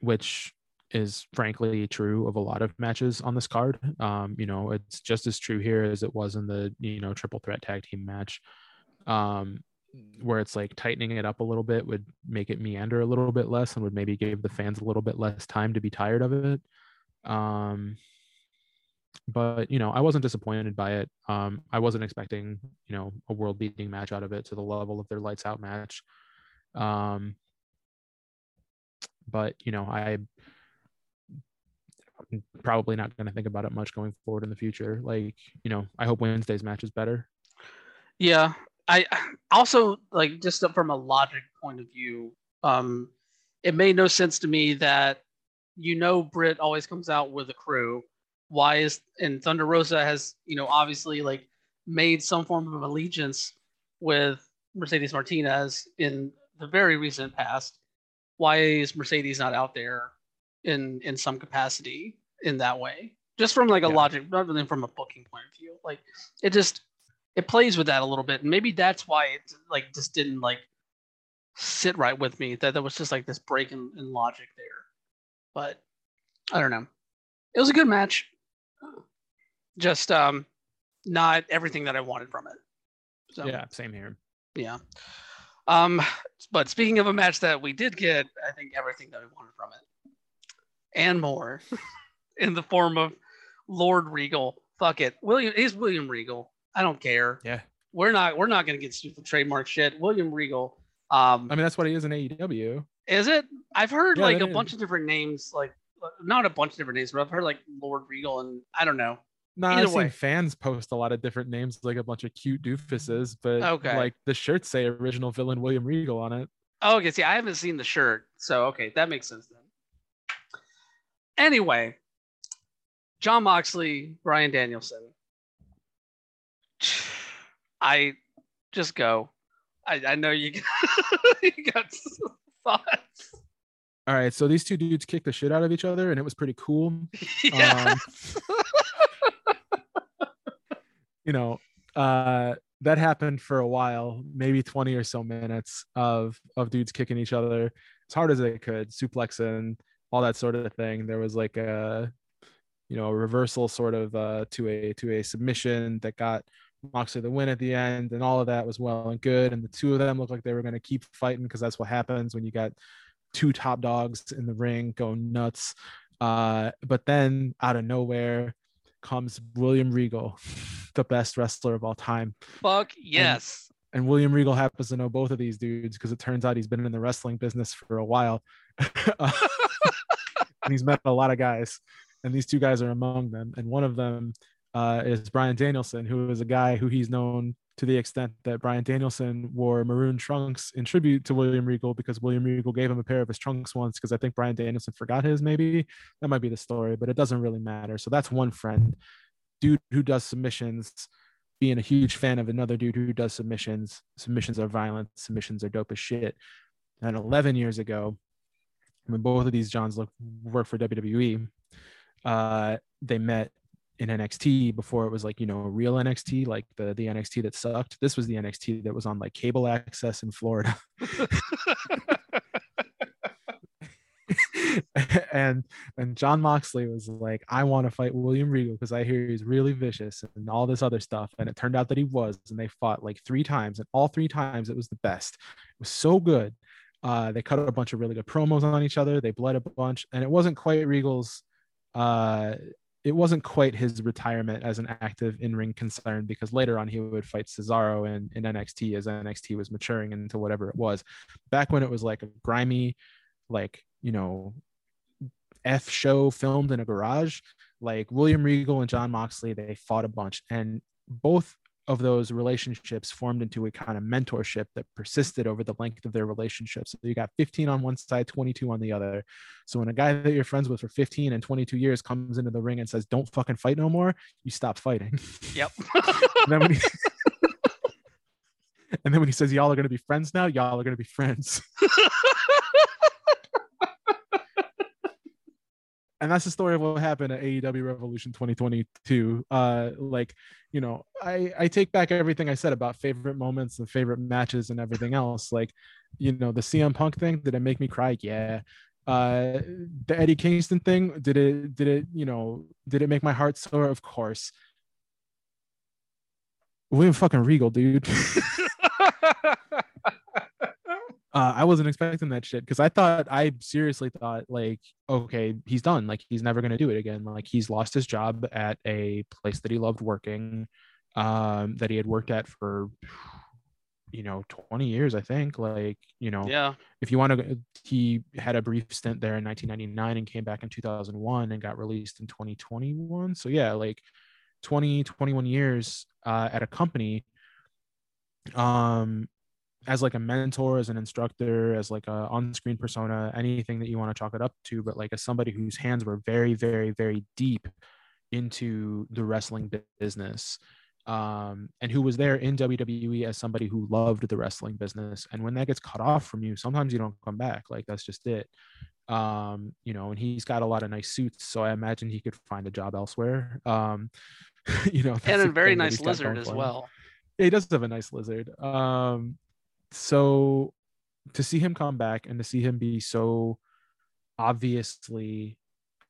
which is frankly true of a lot of matches on this card. Um, you know, it's just as true here as it was in the you know triple threat tag team match. Um, where it's like tightening it up a little bit would make it meander a little bit less and would maybe give the fans a little bit less time to be tired of it. Um, but you know, I wasn't disappointed by it. Um, I wasn't expecting you know a world beating match out of it to the level of their lights out match. Um, but you know, I am probably not going to think about it much going forward in the future. Like, you know, I hope Wednesday's match is better. Yeah, I (sighs) also like just from a logic point of view, um, it made no sense to me that you know Britt always comes out with a crew. Why is and Thunder Rosa has you know obviously like made some form of allegiance with Mercedes Martinez in the very recent past. Why is Mercedes not out there in in some capacity in that way? Just from like a yeah. logic, rather than from a booking point of view. Like it just it plays with that a little bit. And maybe that's why it like just didn't like sit right with me. That there was just like this break in, in logic there. But I don't know. It was a good match. Just um not everything that I wanted from it. So, yeah, same here. Yeah. Um, but speaking of a match that we did get, I think everything that we wanted from it and more (laughs) in the form of Lord Regal. Fuck it. William he's William Regal. I don't care. Yeah. We're not we're not gonna get stupid trademark shit. William Regal. Um I mean that's what he is in AEW. Is it? I've heard yeah, like a is. bunch of different names, like not a bunch of different names, but I've heard like Lord Regal and I don't know. No, I've way. seen fans post a lot of different names, like a bunch of cute doofuses, but okay. like the shirts say original villain William Regal on it. Oh, okay. See, I haven't seen the shirt, so okay, that makes sense then. Anyway, Jon Moxley, Bryan Danielson. (sighs) I just go. I, I know you got, (laughs) you got thoughts. All right, so these two dudes kicked the shit out of each other, and it was pretty cool. (laughs) Yes. Um, you know, uh, that happened for a while, maybe 20 or so minutes of of dudes kicking each other as hard as they could, suplexing, all that sort of thing. There was like a you know a reversal sort of uh, to a to a submission that got Moxley the win at the end, and all of that was well and good. And the two of them looked like they were going to keep fighting because that's what happens when you got two top dogs in the ring going nuts. Uh, but then out of nowhere comes William Regal, (laughs) the best wrestler of all time. Fuck yes. And, and William Regal happens to know both of these dudes because it turns out he's been in the wrestling business for a while. (laughs) (laughs) and he's met a lot of guys, and these two guys are among them. And one of them uh, is Bryan Danielson, who is a guy who he's known to the extent that Bryan Danielson wore maroon trunks in tribute to William Regal because William Regal gave him a pair of his trunks once because I think Bryan Danielson forgot his maybe. That might be the story but it doesn't really matter. So that's one friend. Dude who does submissions being a huge fan of another dude who does submissions. Submissions are violent. Submissions are dope as shit. And 11 years ago when both of these Johns look work for WWE uh, they met in NXT before it was like you know real NXT like the the NXT that sucked. This was the NXT that was on like cable access in Florida. (laughs) and and Jon Moxley was like, I want to fight William Regal because I hear he's really vicious and all this other stuff. And it turned out that he was, and they fought like three times, and all three times it was the best. It was so good. Uh, they cut a bunch of really good promos on each other. They bled a bunch, and it wasn't quite Regal's uh it wasn't quite his retirement as an active in-ring concern because later on he would fight Cesaro in, in NXT as NXT was maturing into whatever it was. Back when it was like a grimy, like, you know, F show filmed in a garage, like William Regal and Jon Moxley, they fought a bunch. And both of those relationships formed into a kind of mentorship that persisted over the length of their relationship. So you got 15 on one side, 22 on the other. So when a guy that you're friends with for 15 and 22 years comes into the ring and says, "Don't fucking fight no more," you stop fighting. Yep. (laughs) and then when he (laughs) and then when he says y'all are going to be friends now, y'all are going to be friends. (laughs) and that's the story of what happened at AEW Revolution 2022. Uh, like, you know, I I take back everything I said about favorite moments and favorite matches and everything else. Like, you know, the CM Punk thing did it make me cry? Yeah. Uh, the Eddie Kingston thing did it did it you know did it make my heart sore? Of course. William fucking Regal, dude. (laughs) uh, I wasn't expecting that shit because I thought I seriously thought like, okay, he's done. Like he's never gonna do it again. Like he's lost his job at a place that he loved working, um, that he had worked at for, you know, 20 years, I think. Like, you know, Yeah. if you want to, he had a brief stint there in 1999 and came back in 2001 and got released in 2021. So yeah, like 20, 21 years uh, at a company. Um, as like a mentor, as an instructor, as like a on-screen persona, anything that you want to chalk it up to, but like as somebody whose hands were very, very, very deep into the wrestling business, um, and who was there in WWE as somebody who loved the wrestling business. And when that gets cut off from you, sometimes you don't come back. Like that's just it. Um, you know, and he's got a lot of nice suits, so I imagine he could find a job elsewhere. Um, (laughs) you know, And a very nice lizard as well. Yeah, he does have a nice lizard. Um, so to see him come back and to see him be so obviously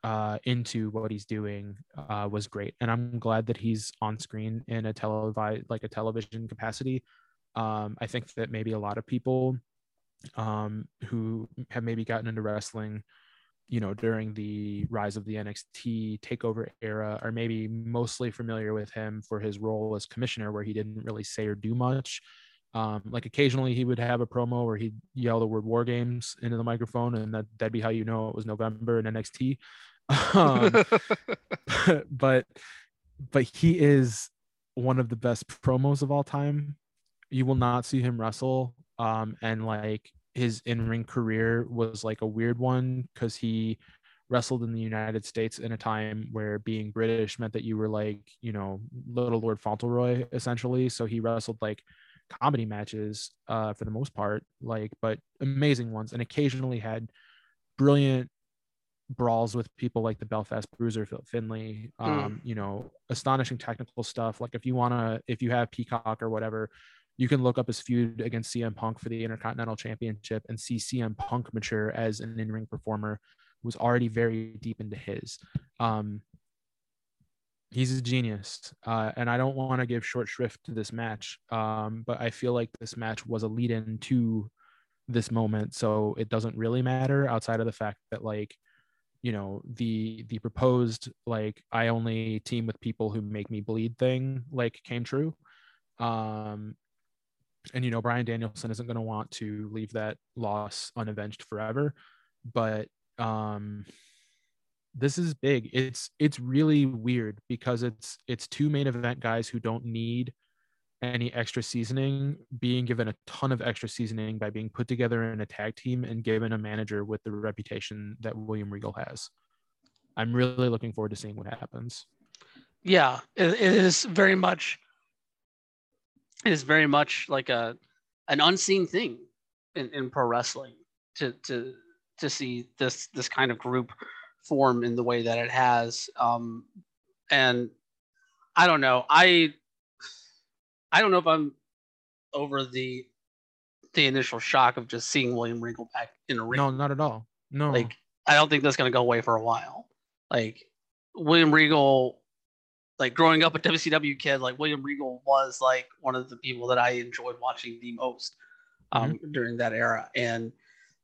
uh, into what he's doing uh, was great, and I'm glad that he's on screen in a televised like a television capacity. Um, I think that maybe a lot of people um, who have maybe gotten into wrestling, you know, during the rise of the NXT takeover era, are maybe mostly familiar with him for his role as commissioner, where he didn't really say or do much. Um, like occasionally he would have a promo where he'd yell the word war games into the microphone, and that, that'd be how you know it was November in NXT. (laughs) Um, (laughs) (laughs) but but he is one of the best promos of all time. You will not see him wrestle. Um, and like his in-ring career was like a weird one because he wrestled in the United States in a time where being British meant that you were like, you know, little Lord Fauntleroy essentially. So he wrestled like comedy matches uh, for the most part, like, but amazing ones, and occasionally had brilliant brawls with people like the Belfast Bruiser, Fit Finlay. Um, You know, astonishing technical stuff. Like if you wanna, if you have Peacock or whatever, you can look up his feud against CM Punk for the Intercontinental Championship and see CM Punk mature as an in-ring performer who was already very deep into his. Um, he's a genius, uh, and I don't want to give short shrift to this match, um, but I feel like this match was a lead-in to this moment, so it doesn't really matter outside of the fact that like you know the the proposed like I only team with people who make me bleed thing like came true. Um, and you know Bryan Danielson isn't going to want to leave that loss unavenged forever, but um this is big. It's it's really weird because it's it's two main event guys who don't need any extra seasoning being given a ton of extra seasoning by being put together in a tag team and given a manager with the reputation that William Regal has. I'm really looking forward to seeing what happens. Yeah, it, is very much it is very much like a an unseen thing in, in pro wrestling to to to see this this kind of group form in the way that it has. Um, and I don't know. I I don't know if I'm over the the initial shock of just seeing William Regal back in a ring. No, not at all. No. Like I don't think that's gonna go away for a while. Like William Regal, like growing up a WCW kid, like William Regal was like one of the people that I enjoyed watching the most um, mm-hmm. during that era. And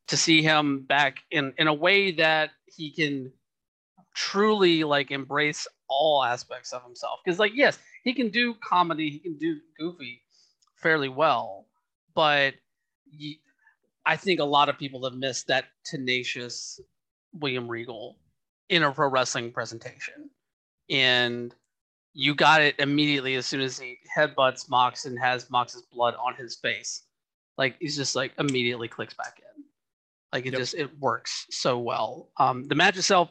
to see him back in in a way that he can truly like embrace all aspects of himself. Because like yes he can do comedy he can do goofy fairly well but i think a lot of people have missed that tenacious william regal in a pro wrestling presentation. And you got it immediately as soon as he headbutts mox and has mox's blood on his face. Like he's just like immediately clicks back in like it yep. just it works so well. Um, the match itself,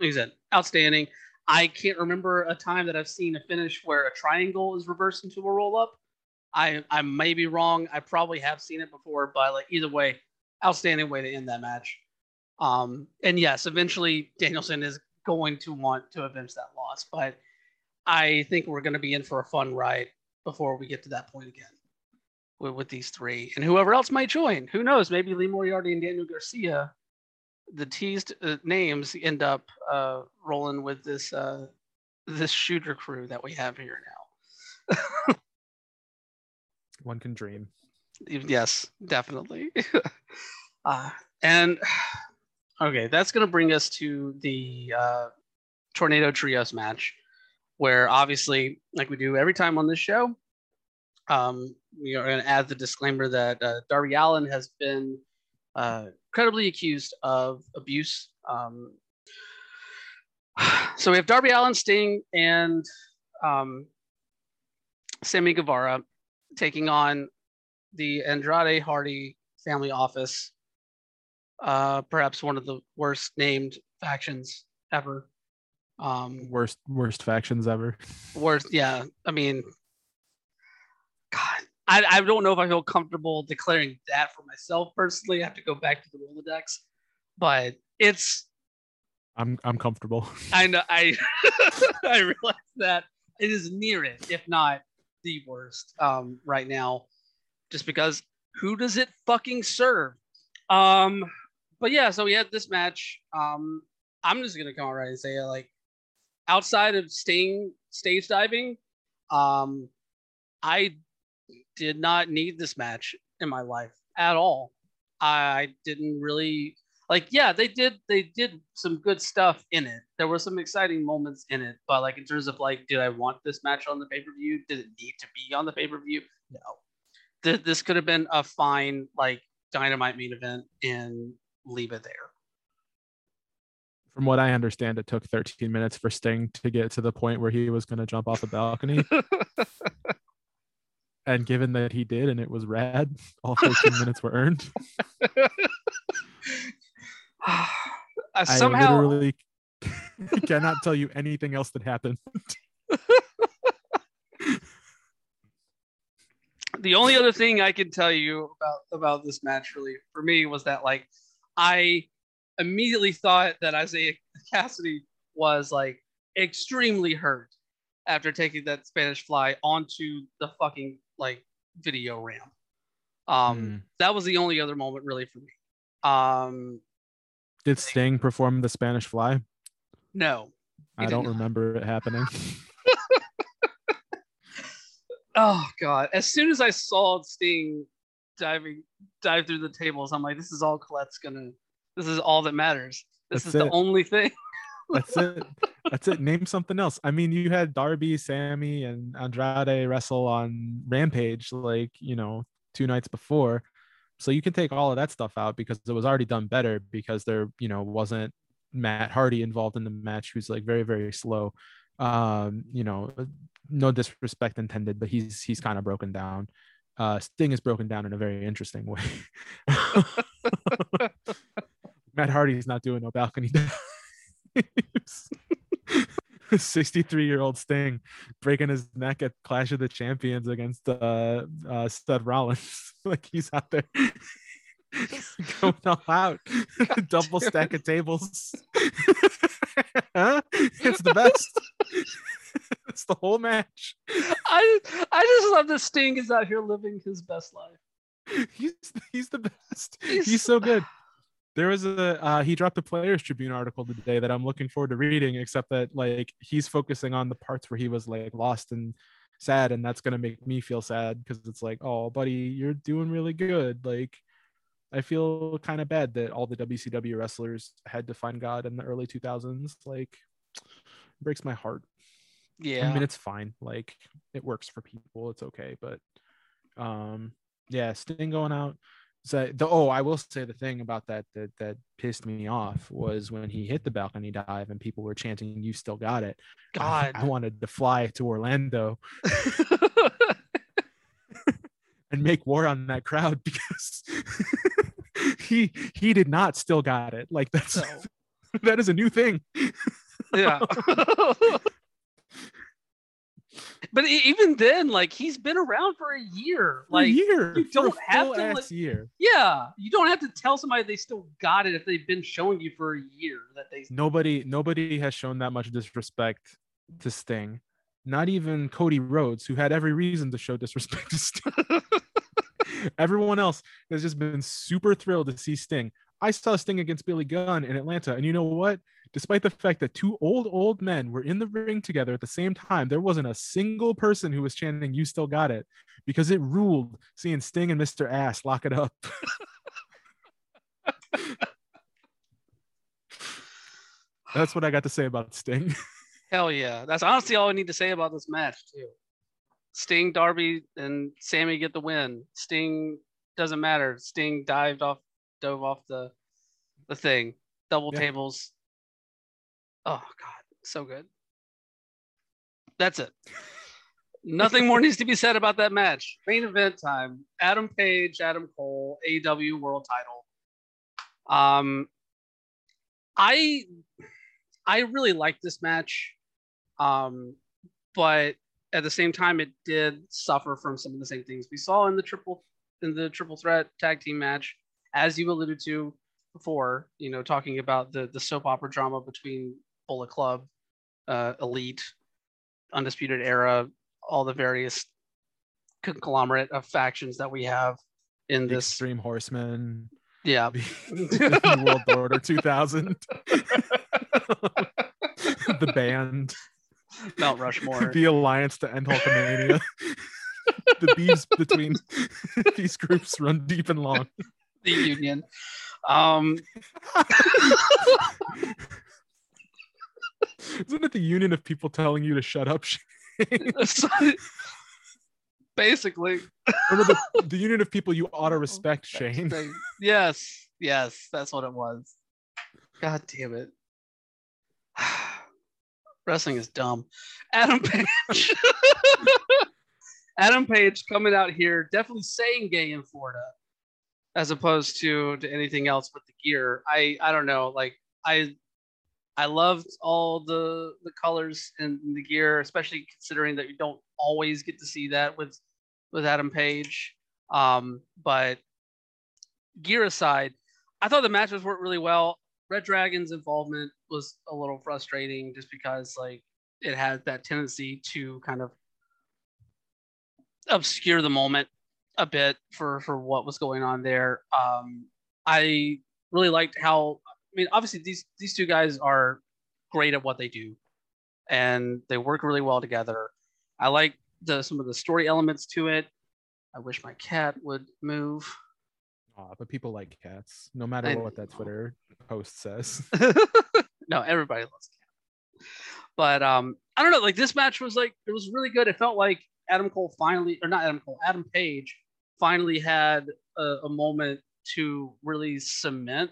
like I said, outstanding. I can't remember a time that I've seen a finish where a triangle is reversed into a roll up. I I may be wrong. I probably have seen it before, but like either way, outstanding way to end that match. Um, and yes, eventually Danielson is going to want to avenge that loss, but I think we're going to be in for a fun ride before we get to that point again with, with these three, and whoever else might join. Who knows? Maybe Lee Moriarty and Daniel Garcia, the teased uh, names, end up uh, rolling with this uh, this shooter crew that we have here now. (laughs) One can dream. Yes, definitely. (laughs) uh, and (sighs) okay, that's going to bring us to the uh, Tornado Trios match, where obviously, like we do every time on this show, um, we are going to add the disclaimer that uh, Darby Allin has been uh, credibly accused of abuse. Um, (sighs) so we have Darby Allin, Sting, and um, Sammy Guevara taking on the Andrade Hardy family office, uh, perhaps one of the worst named factions ever. Um, worst worst factions ever. Worst, yeah. I mean, I, I don't know if I feel comfortable declaring that for myself personally. I have to go back to the Rolodex, but it's. I'm I'm comfortable. (laughs) I know I (laughs) I realize that it is near it, if not the worst, um, right now, just because who does it fucking serve? Um, but yeah, so we had this match. Um, I'm just gonna come out right and say like, outside of staying stage diving, um, I did not need this match in my life at all. I didn't really like yeah, they did they did some good stuff in it. There were some exciting moments in it, but like in terms of like did I want this match on the pay-per-view? Did it need to be on the pay-per-view? No. Th- this could have been a fine like dynamite main event and leave it there. From what I understand, it took 13 minutes for Sting to get to the point where he was going to jump off a balcony. (laughs) and given that he did and it was rad (laughs) all 13 (laughs) minutes were earned. (sighs) Uh, somehow i literally (laughs) cannot tell you anything else that happened. The only other thing i can tell you about about this match really for me was that like i immediately thought that isiah kassidy was like extremely hurt after taking that spanish fly onto the fucking like video RAM. Um, mm. That was the only other moment really for me. Um, Did Sting perform the Spanish Fly? No, I don't not. remember it happening. (laughs) oh god! As soon as I saw Sting diving dive through the tables, I'm like, this is all Colette's gonna. This is all that matters. This That's is it. the only thing. (laughs) That's it. That's it. Name something else. I mean, you had Darby, Sammy, and Andrade wrestle on Rampage, like you know, two nights before. So you can take all of that stuff out because it was already done better because there, you know, wasn't Matt Hardy involved in the match, who's like very, very slow. Um, you know, no disrespect intended, but he's he's kind of broken down. Uh, Sting is broken down in a very interesting way. (laughs) (laughs) Matt Hardy's not doing no balcony. (laughs) (laughs) 63 year old Sting breaking his neck at Clash of the Champions against uh, uh Stud Rollins. (laughs) like he's out there (laughs) going all out. Double stack of tables. Huh? It's the best. it's the whole match. I I just love that Sting is out here living his best life. He's he's the best. He's- He's so good. There was a uh, he dropped a Players Tribune article today that I'm looking forward to reading. Except that like he's focusing on the parts where he was like lost and sad, and that's gonna make me feel sad because it's like, oh, buddy, you're doing really good. Like, I feel kind of bad that all the WCW wrestlers had to find God in the early 2000s. Like, breaks my heart. Yeah. I mean, it's fine. Like it works for people. It's okay. But um, yeah, Sting going out. So the oh, I will say the thing about that that that pissed me off was when he hit the balcony dive and people were chanting, "You still got it." I- God. I, wanted to fly to Orlando (laughs) and make war on that crowd (laughs) because he he did not still got it. Like that's No. (laughs) that is a new thing. yeah. But even then, like he's been around for a year. For a Like, year, you don't have to, like- year. yeah, you don't have to tell somebody they still got it if they've been showing you for a year that they. nobody nobody has shown that much disrespect to Sting. Not even Cody Rhodes, who had every reason to show disrespect to Sting. (laughs) Everyone else has just been super thrilled to see Sting. I saw Sting against Billy Gunn in Atlanta, and you know what? Despite the fact that two old old men were in the ring together at the same time, there wasn't a single person who was chanting "You still got it," because it ruled seeing Sting and Mr. Ass lock it up. (laughs) That's what I got to say about Sting. (laughs) Hell yeah, that's honestly all I need to say about this match too. Sting, Darby, and Sammy get the win. Sting doesn't matter. Sting dived off, dove off the, the thing. Double Yeah. tables. Oh god, so good. That's it. Nothing more needs to be said about that match. Main event time. Adam Page, Adam Cole, AEW World Title. Um, I I really liked this match, um, but at the same time, it did suffer from some of the same things we saw in the triple in the triple threat tag team match, as you alluded to before. You know, talking about the the soap opera drama between Bullet Club, uh, Elite, Undisputed Era, all the various conglomerate of factions that we have in The this. Extreme Horseman, Yeah, (laughs) the World Order 2000, the band, Mount Rushmore. the Alliance to End Hulkamania. the beefs between these groups run deep and long. the union. Um, (laughs) Isn't it the union of people telling you to shut up? Shane? basically, the, the union of people you ought to (laughs) respect, Shane. yes, yes, that's what it was. God damn it. (sighs) Wrestling is dumb. Adam (laughs) Page. Adam Page coming out here, definitely saying gay in Florida, as opposed to to anything else with the gear. I I don't know. Like I I loved all the the colors and the gear, especially considering that you don't always get to see that with with Adam Page. Um, but gear aside, I thought the matches worked really well. Red Dragon's involvement was a little frustrating just because like it had that tendency to kind of obscure the moment a bit for for what was going on there. Um, I really liked how mean obviously these these two guys are great at what they do and they work really well together. I like the some of the story elements to it. I wish my cat would move. Aw, but people like cats, no matter I what that. Twitter post says. (laughs) (laughs) no, everybody loves cats. But um, I don't know. Like this match was like it was really good. It felt like Adam Cole finally, or not Adam Cole, Adam Page finally had a, a moment to really cement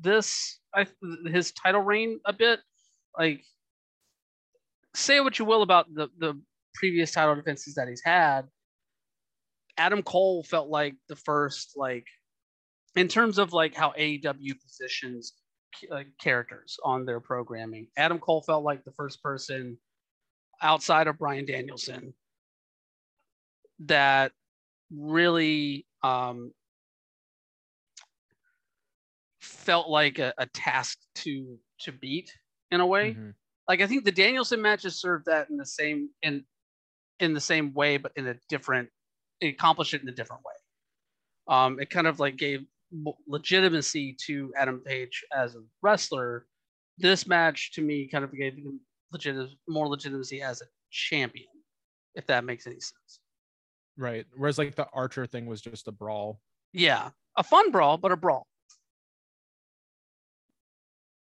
this I, his title reign a bit. Like, say what you will about the the previous title defenses that he's had. Adam Cole felt like the first like in terms of like how AEW positions uh, characters on their programming. Adam Cole felt like the first person outside of Bryan Danielson that really um, felt like a, a task to to beat in a way. Mhm. Like I think the Danielson matches served that in the same in in the same way, but in a different it accomplished it in a different way. Um, it kind of like gave legitimacy to Adam Page as a wrestler. This match to me kind of gave him legit more legitimacy as a champion, if that makes any sense. Right. Whereas like the Archer thing was just a brawl. Yeah, a fun brawl, but a brawl.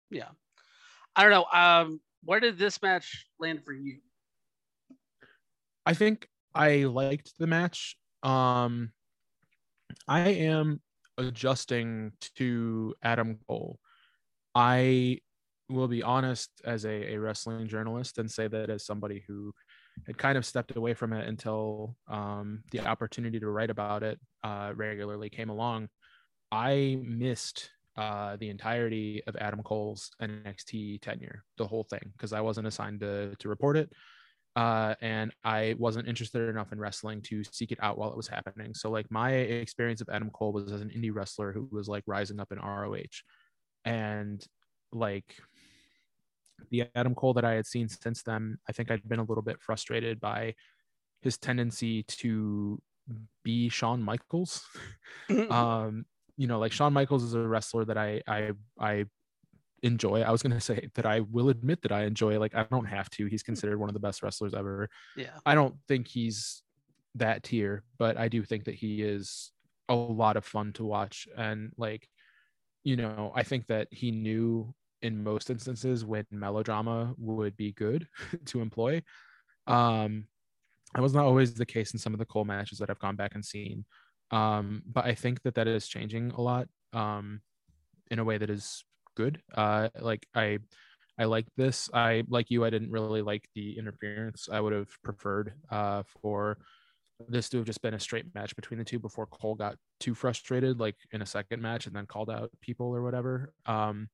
Yeah, I don't know. Um, where did this match land for you? I think I liked the match. Um, I am adjusting to Adam Cole. I will be honest as a, a wrestling journalist and say that as somebody who had kind of stepped away from it until um, the opportunity to write about it uh, regularly came along. I missed uh, the entirety of Adam Cole's NXT tenure, the whole thing, because I wasn't assigned to to report it uh, and I wasn't interested enough in wrestling to seek it out while it was happening. So like my experience of Adam Cole was as an indie wrestler who was like rising up in ROH, and like the Adam Cole that I had seen since then, I think I'd been a little bit frustrated by his tendency to be Shawn Michaels. (laughs) (laughs) um, you know, like Shawn Michaels is a wrestler that I I I enjoy. I was gonna (laughs) say that I will admit that I enjoy. Like I don't have to. He's considered one of the best wrestlers ever. yeah, I don't think he's that tier, but I do think that he is a lot of fun to watch. And like, you know, I think that he knew in most instances when melodrama would be good (laughs) to employ. Um, that was not always the case in some of the Cole matches that I've gone back and seen. Um, but I think that that is changing a lot um, in a way that is good. Uh, like I, I like this. I like you. I didn't really like the interference. I would have preferred uh, for this to have just been a straight match between the two before Cole got too frustrated, like in a second match, and then called out people or whatever. Um,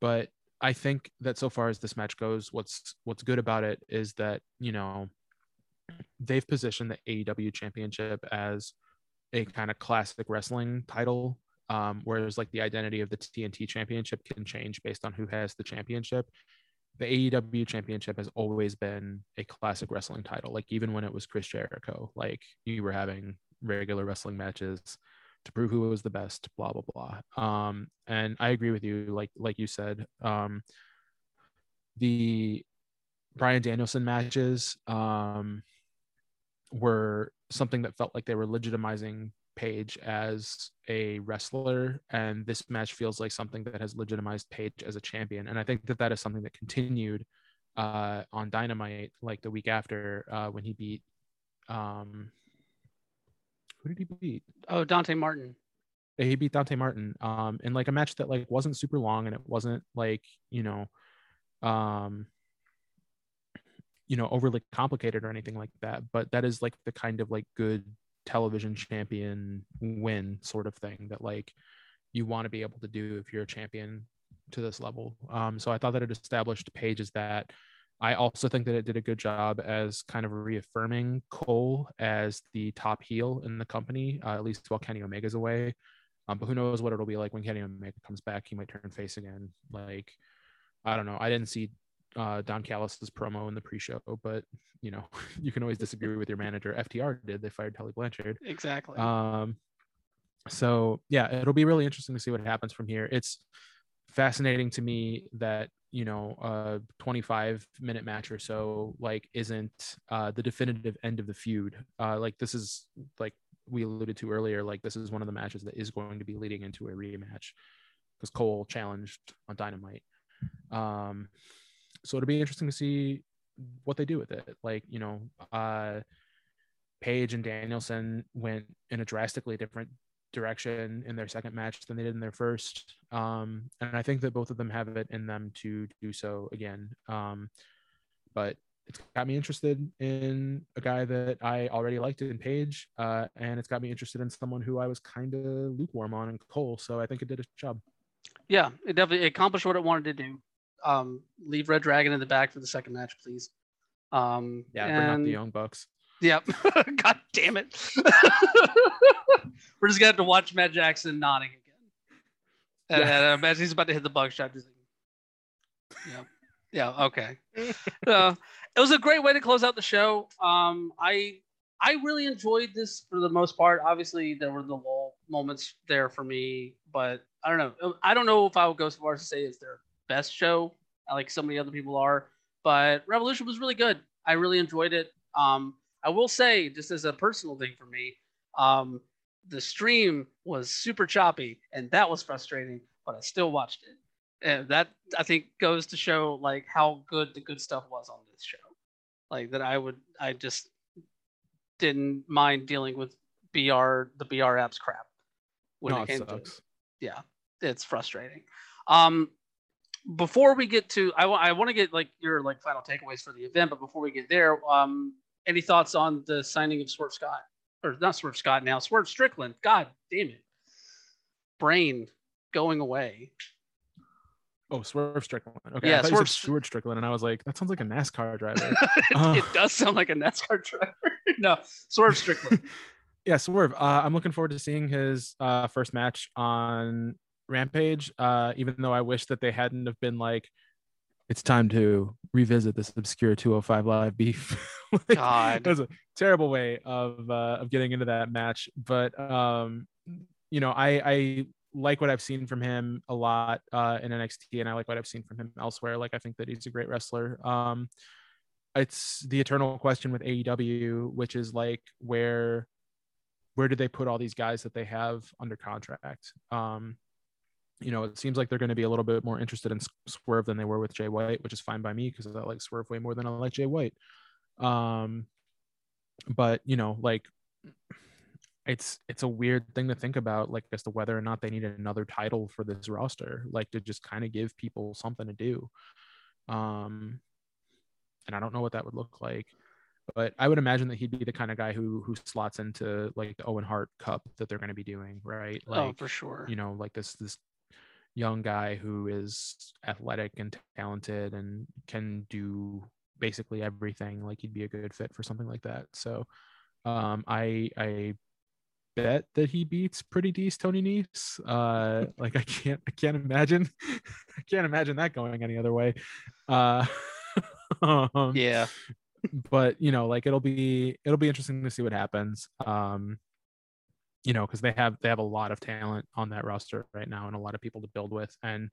but I think that so far as this match goes, what's what's good about it is that you know they've positioned the AEW championship as a kind of classic wrestling title um, whereas like the identity of the TNT championship can change based on who has the championship. The AEW championship has always been a classic wrestling title. Like even when it was Chris Jericho, like you were having regular wrestling matches to prove who was the best, blah blah blah. Um, and I agree with you, like like you said, um, the Bryan Danielson matches um, were something that felt like they were legitimizing Page as a wrestler, and this match feels like something that has legitimized Page as a champion. And I think that that is something that continued uh, on Dynamite, like the week after uh, when he beat. Um, who did he beat? Oh, Dante Martin. He beat Dante Martin um, in like a match that like wasn't super long, and it wasn't like you know, um, you know, overly complicated or anything like that. But that is like the kind of like good television champion win sort of thing that like you want to be able to do if you're a champion to this level. Um, so I thought that it established Page as that. I also think that it did a good job as kind of reaffirming Cole as the top heel in the company, uh, at least while Kenny Omega's away. Um, but who knows what it'll be like when Kenny Omega comes back? He might turn face again. Like, I don't know. I didn't see uh, Don Callis's promo in the pre-show, but you know, (laughs) you can always disagree with your manager. FTR did; they fired Tully Blanchard. Exactly. Um, so yeah, it'll be really interesting to see what happens from here. It's fascinating to me that you know a 25 minute match or so like isn't uh the definitive end of the feud uh like this is like we alluded to earlier like this is one of the matches that is going to be leading into a rematch because cole challenged on dynamite um so it'll be interesting to see what they do with it like you know uh Page and Danielson went in a drastically different direction in their second match than they did in their first. Um, and I think that both of them have it in them to do so again. Um, but it's got me interested in a guy that I already liked in Page, uh, and it's got me interested in someone who I was kind of lukewarm on in Cole. So I think it did its job. Yeah, it definitely accomplished what it wanted to do. Um, leave Red Dragon in the back for the second match, please. Um, yeah, bring and... up the Young Bucks. Yep. (laughs) God damn it. (laughs) We're just gonna have to watch Matt Jackson nodding again. And, yeah. and as he's about to hit the just like, yeah, yeah, okay. (laughs) uh, it was a great way to close out the show. Um, I I really enjoyed this for the most part. Obviously, there were the lull moments there for me, but I don't know. I don't know if I would go so far as to say it's their best show, like so many other people are. But Revolution was really good. I really enjoyed it. Um, I will say, just as a personal thing for me, um, the stream was super choppy, and that was frustrating. But I still watched it, and that I think goes to show like how good the good stuff was on this show. Like that, I would, I just didn't mind dealing with BR the BR apps crap when no, it came it to it. Yeah, it's frustrating. Um, before we get to, I, w- I want to get like your like final takeaways for the event, but before we get there, um, any thoughts on the signing of Swerve Scott? Or not Swerve Scott now, Swerve Strickland. God damn it. Brain going away. Oh, Swerve Strickland. Okay. Yeah, I Swerve Stuart Strickland, and I was like, that sounds like a NASCAR driver. it, (laughs) uh, it does sound like a NASCAR driver. (laughs) no, Swerve Strickland. (laughs) yeah, Swerve. Uh, I'm looking forward to seeing his uh, first match on Rampage. Uh, even though I wish that they hadn't have been like, it's time to revisit this obscure 205 live beef. (laughs) like, God, that was a terrible way of uh, of getting into that match. But um, you know, I I like what I've seen from him a lot uh, in NXT, and I like what I've seen from him elsewhere. Like I think that he's a great wrestler. Um, it's the eternal question with AEW, which is like where where do they put all these guys that they have under contract? Um, you know, it seems like they're going to be a little bit more interested in Swerve than they were with Jay White, which is fine by me because I like Swerve way more than I like Jay White. Um, but you know, like it's it's a weird thing to think about, like as to whether or not they need another title for this roster, like to just kind of give people something to do. Um, and I don't know what that would look like but I would imagine that he'd be the kind of guy who who slots into like the Owen Hart Cup that they're going to be doing, right? Oh, like, oh, for sure. You know, like this this young guy who is athletic and talented and can do basically everything like he'd be a good fit for something like that. So um i i bet that he beats pretty decent tony Nese. uh (laughs) like i can't i can't imagine (laughs) i can't imagine that going any other way. Uh (laughs) um, yeah. but you know like it'll be it'll be interesting to see what happens. Um you know, because they have they have a lot of talent on that roster right now and a lot of people to build with. And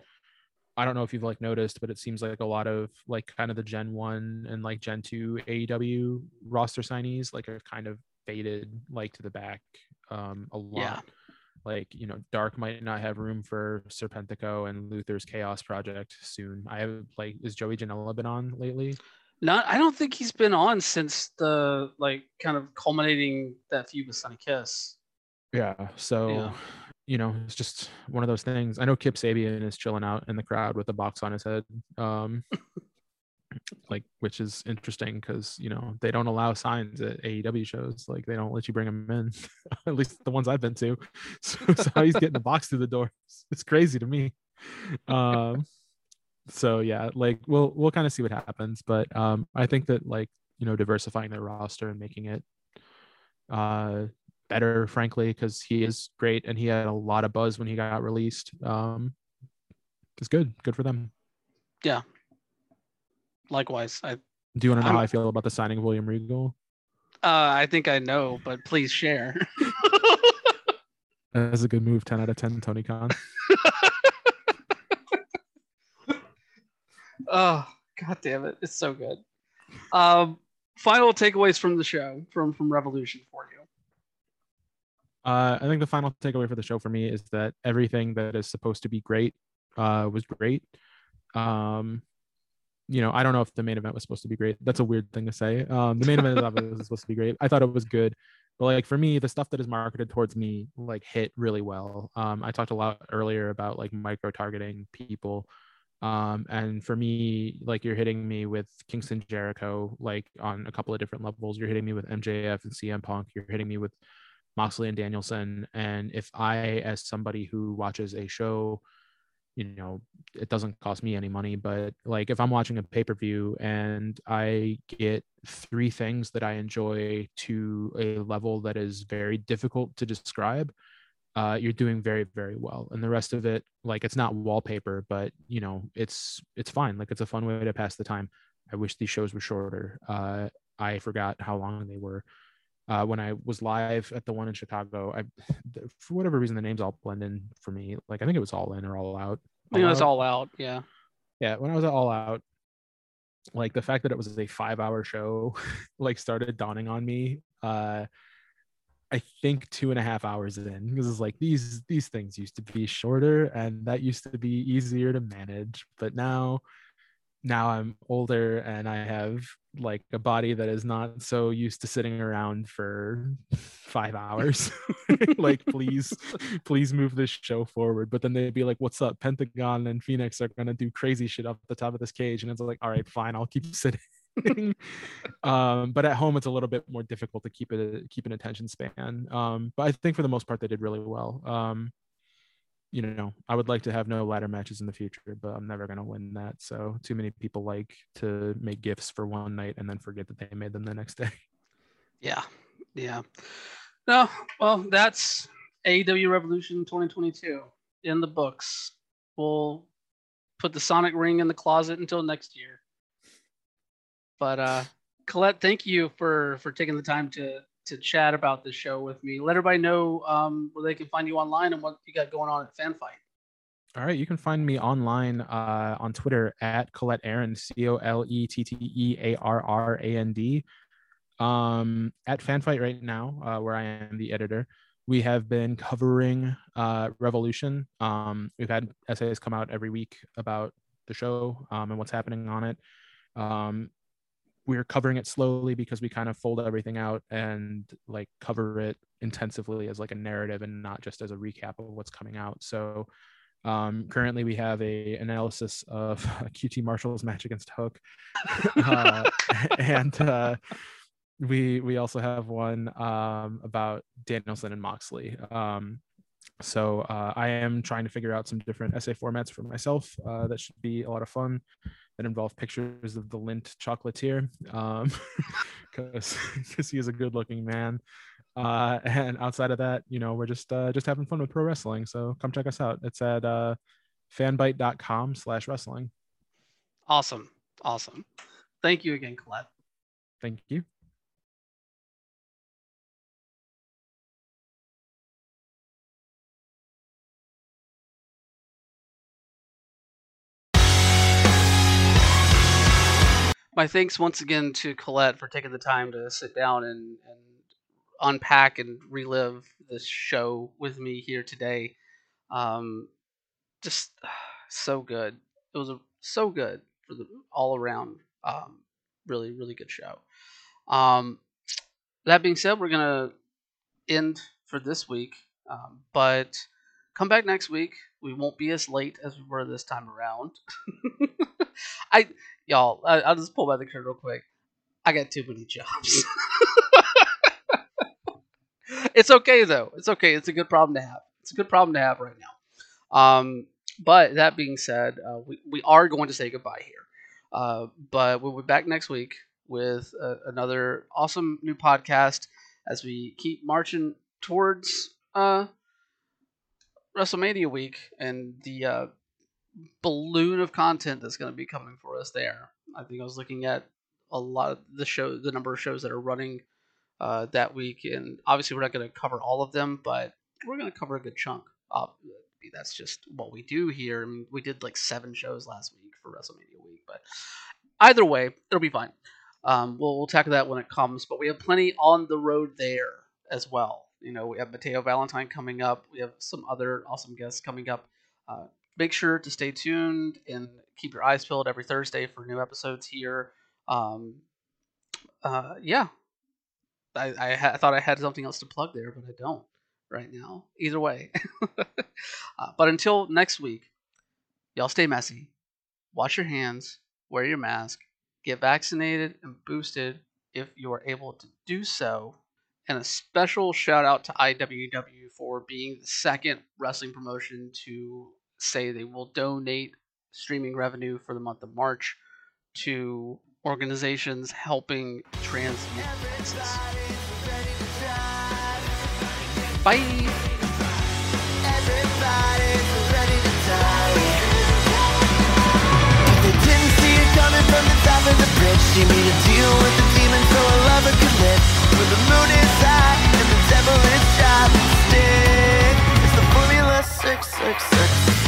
I don't know if you've like noticed, but it seems like a lot of like kind of the Gen One and like Gen Two AEW roster signees like are kind of faded like to the back um a lot. Yeah. Like you know, Dark might not have room for Serpentico and Luther's Chaos Project soon. I have like, is Joey Janela been on lately? Not, I don't think he's been on since the like kind of culminating that feud with Sonny Kiss. Yeah. So, yeah. you know, it's just one of those things. I know Kip Sabian is chilling out in the crowd with a box on his head. Um, (laughs) like, which is interesting because, you know, they don't allow signs at AEW shows. Like, they don't let you bring them in, (laughs) at least the ones I've been to. (laughs) So, so he's getting the box through the door. It's crazy to me. Um, so yeah, like we'll we'll kind of see what happens, but um, I think that like you know diversifying their roster and making it uh better, frankly, because he is great and he had a lot of buzz when he got released. Um, it's good. Good for them. Yeah. Likewise. I do you want to know I'm, how I feel about the signing of William Regal? Uh, I think I know, but please share. (laughs) That's a good move. 10 out of 10, Tony Khan. (laughs) Oh, god damn it. It's so good. Um, final takeaways from the show, from from Revolution for you. Uh, I think the final takeaway for the show for me is that everything that is supposed to be great uh, was great. Um, you know, I don't know if the main event was supposed to be great. That's a weird thing to say. Um, the main event was supposed to be great. I thought it was good, but like for me, the stuff that is marketed towards me like hit really well. Um, I talked a lot earlier about like micro targeting people. Um, and for me, like you're hitting me with Kingston Jericho, like on a couple of different levels. You're hitting me with MJF and CM Punk. You're hitting me with Moxley and Danielson. And if I, as somebody who watches a show, you know, it doesn't cost me any money, but like if I'm watching a pay per view and I get three things that I enjoy to a level that is very difficult to describe, uh, you're doing very very well. And the rest of it like it's not wallpaper but you know it's it's fine. Like it's a fun way to pass the time. I wish these shows were shorter. Uh, i forgot how long they were uh, when I was live at the one in Chicago, I for whatever reason the names all blend in for me. Like I think it was all in or all out. All I think it was all out. Yeah. Yeah. When I was at all out, like the fact that it was a five hour show, (laughs) like started dawning on me. Uh, I think two and a half hours in because it's like these these things used to be shorter and that used to be easier to manage, but now now I'm older and I have like a body that is not so used to sitting around for (laughs) five hours. (laughs) like, please, (laughs) please move this show forward. But then they'd be like, what's up? Pentagon and Phoenix are going to do crazy shit up the top of this cage. And it's like, all right, fine, I'll keep sitting. um, but at home, it's a little bit more difficult to keep it, keep an attention span. Um, but I think for the most part, they did really well. Um, you know, I would like to have no ladder matches in the future, but I'm never going to win that. So, too many people like to make gifts for one night and then forget that they made them the next (laughs) day. Yeah. Yeah. No, well, that's AEW Revolution 2022 in the books. We'll put the Sonic ring in the closet until next year. But uh Colette, thank you for for taking the time to to chat about the show with me. Let everybody know um, where they can find you online and what you got going on at Fanbyte. All right, you can find me online uh, on Twitter at Colette Arrand, C O L E T T E A R R A N D. Um, at Fanbyte right now, uh, where I am the editor, we have been covering uh, Revolution. Um, we've had essays come out every week about the show um, and what's happening on it. Um, we're covering it slowly because we kind of fold everything out and like cover it intensively as like a narrative and not just as a recap of what's coming out. So um, currently we have a analysis of (laughs) qt marshall's match against hook. Uh, (laughs) and uh, we we also have one um, about danielson and moxley. Um, so uh, i am trying to figure out some different essay formats for myself uh, that should be a lot of fun that involve pictures of the Lindt chocolatier um (laughs) because because he is a good looking man. Uh and outside of that you know we're just uh just having fun with pro wrestling. So come check us out. It's at uh fanbyte.com slash wrestling. Awesome. Awesome. Thank you again colette. Thank you my thanks once again to Colette for taking the time to sit down and, and unpack and relive this show with me here today. Um, just (sighs) so good. It was a, so good for the all around. Um, really, really good show. Um, that being said, we're gonna end for this week, um, but come back next week. We won't be as late as we were this time around. (laughs) I y'all, I, will just pull by the curtain real quick. I got too many jobs. (laughs) it's okay though. It's okay. It's a good problem to have. It's a good problem to have right now. Um, but that being said, uh, we we are going to say goodbye here. Uh, but we'll be back next week with uh, another awesome new podcast as we keep marching towards uh, WrestleMania week and the uh, balloon of content that's going to be coming for us there. I think I was looking at a lot of the show, the number of shows that are running uh, that week, and obviously we're not going to cover all of them, but we're going to cover a good chunk. Uh, that's just what we do here. I mean, we did like seven shows last week for WrestleMania week. But either way, it'll be fine. Um, we'll, we'll tackle that when it comes. But we have plenty on the road there as well. You know, we have Mateo Valentine coming up. We have some other awesome guests coming up. Uh, make sure to stay tuned and keep your eyes peeled every Thursday for new episodes here. Um, uh, yeah, I, I, ha- I, thought I had something else to plug there, but I don't right now. Either way. (laughs) uh, but until next week, y'all stay messy, wash your hands, wear your mask, get vaccinated and boosted if you are able to do so. And a special shout out to IWW for being the second wrestling promotion to say they will donate streaming revenue for the month of March to organizations helping trans youth. Bye. the bridge She made a deal with the demon so lover could live the moon is high and the devil is Stick, it's the formula 666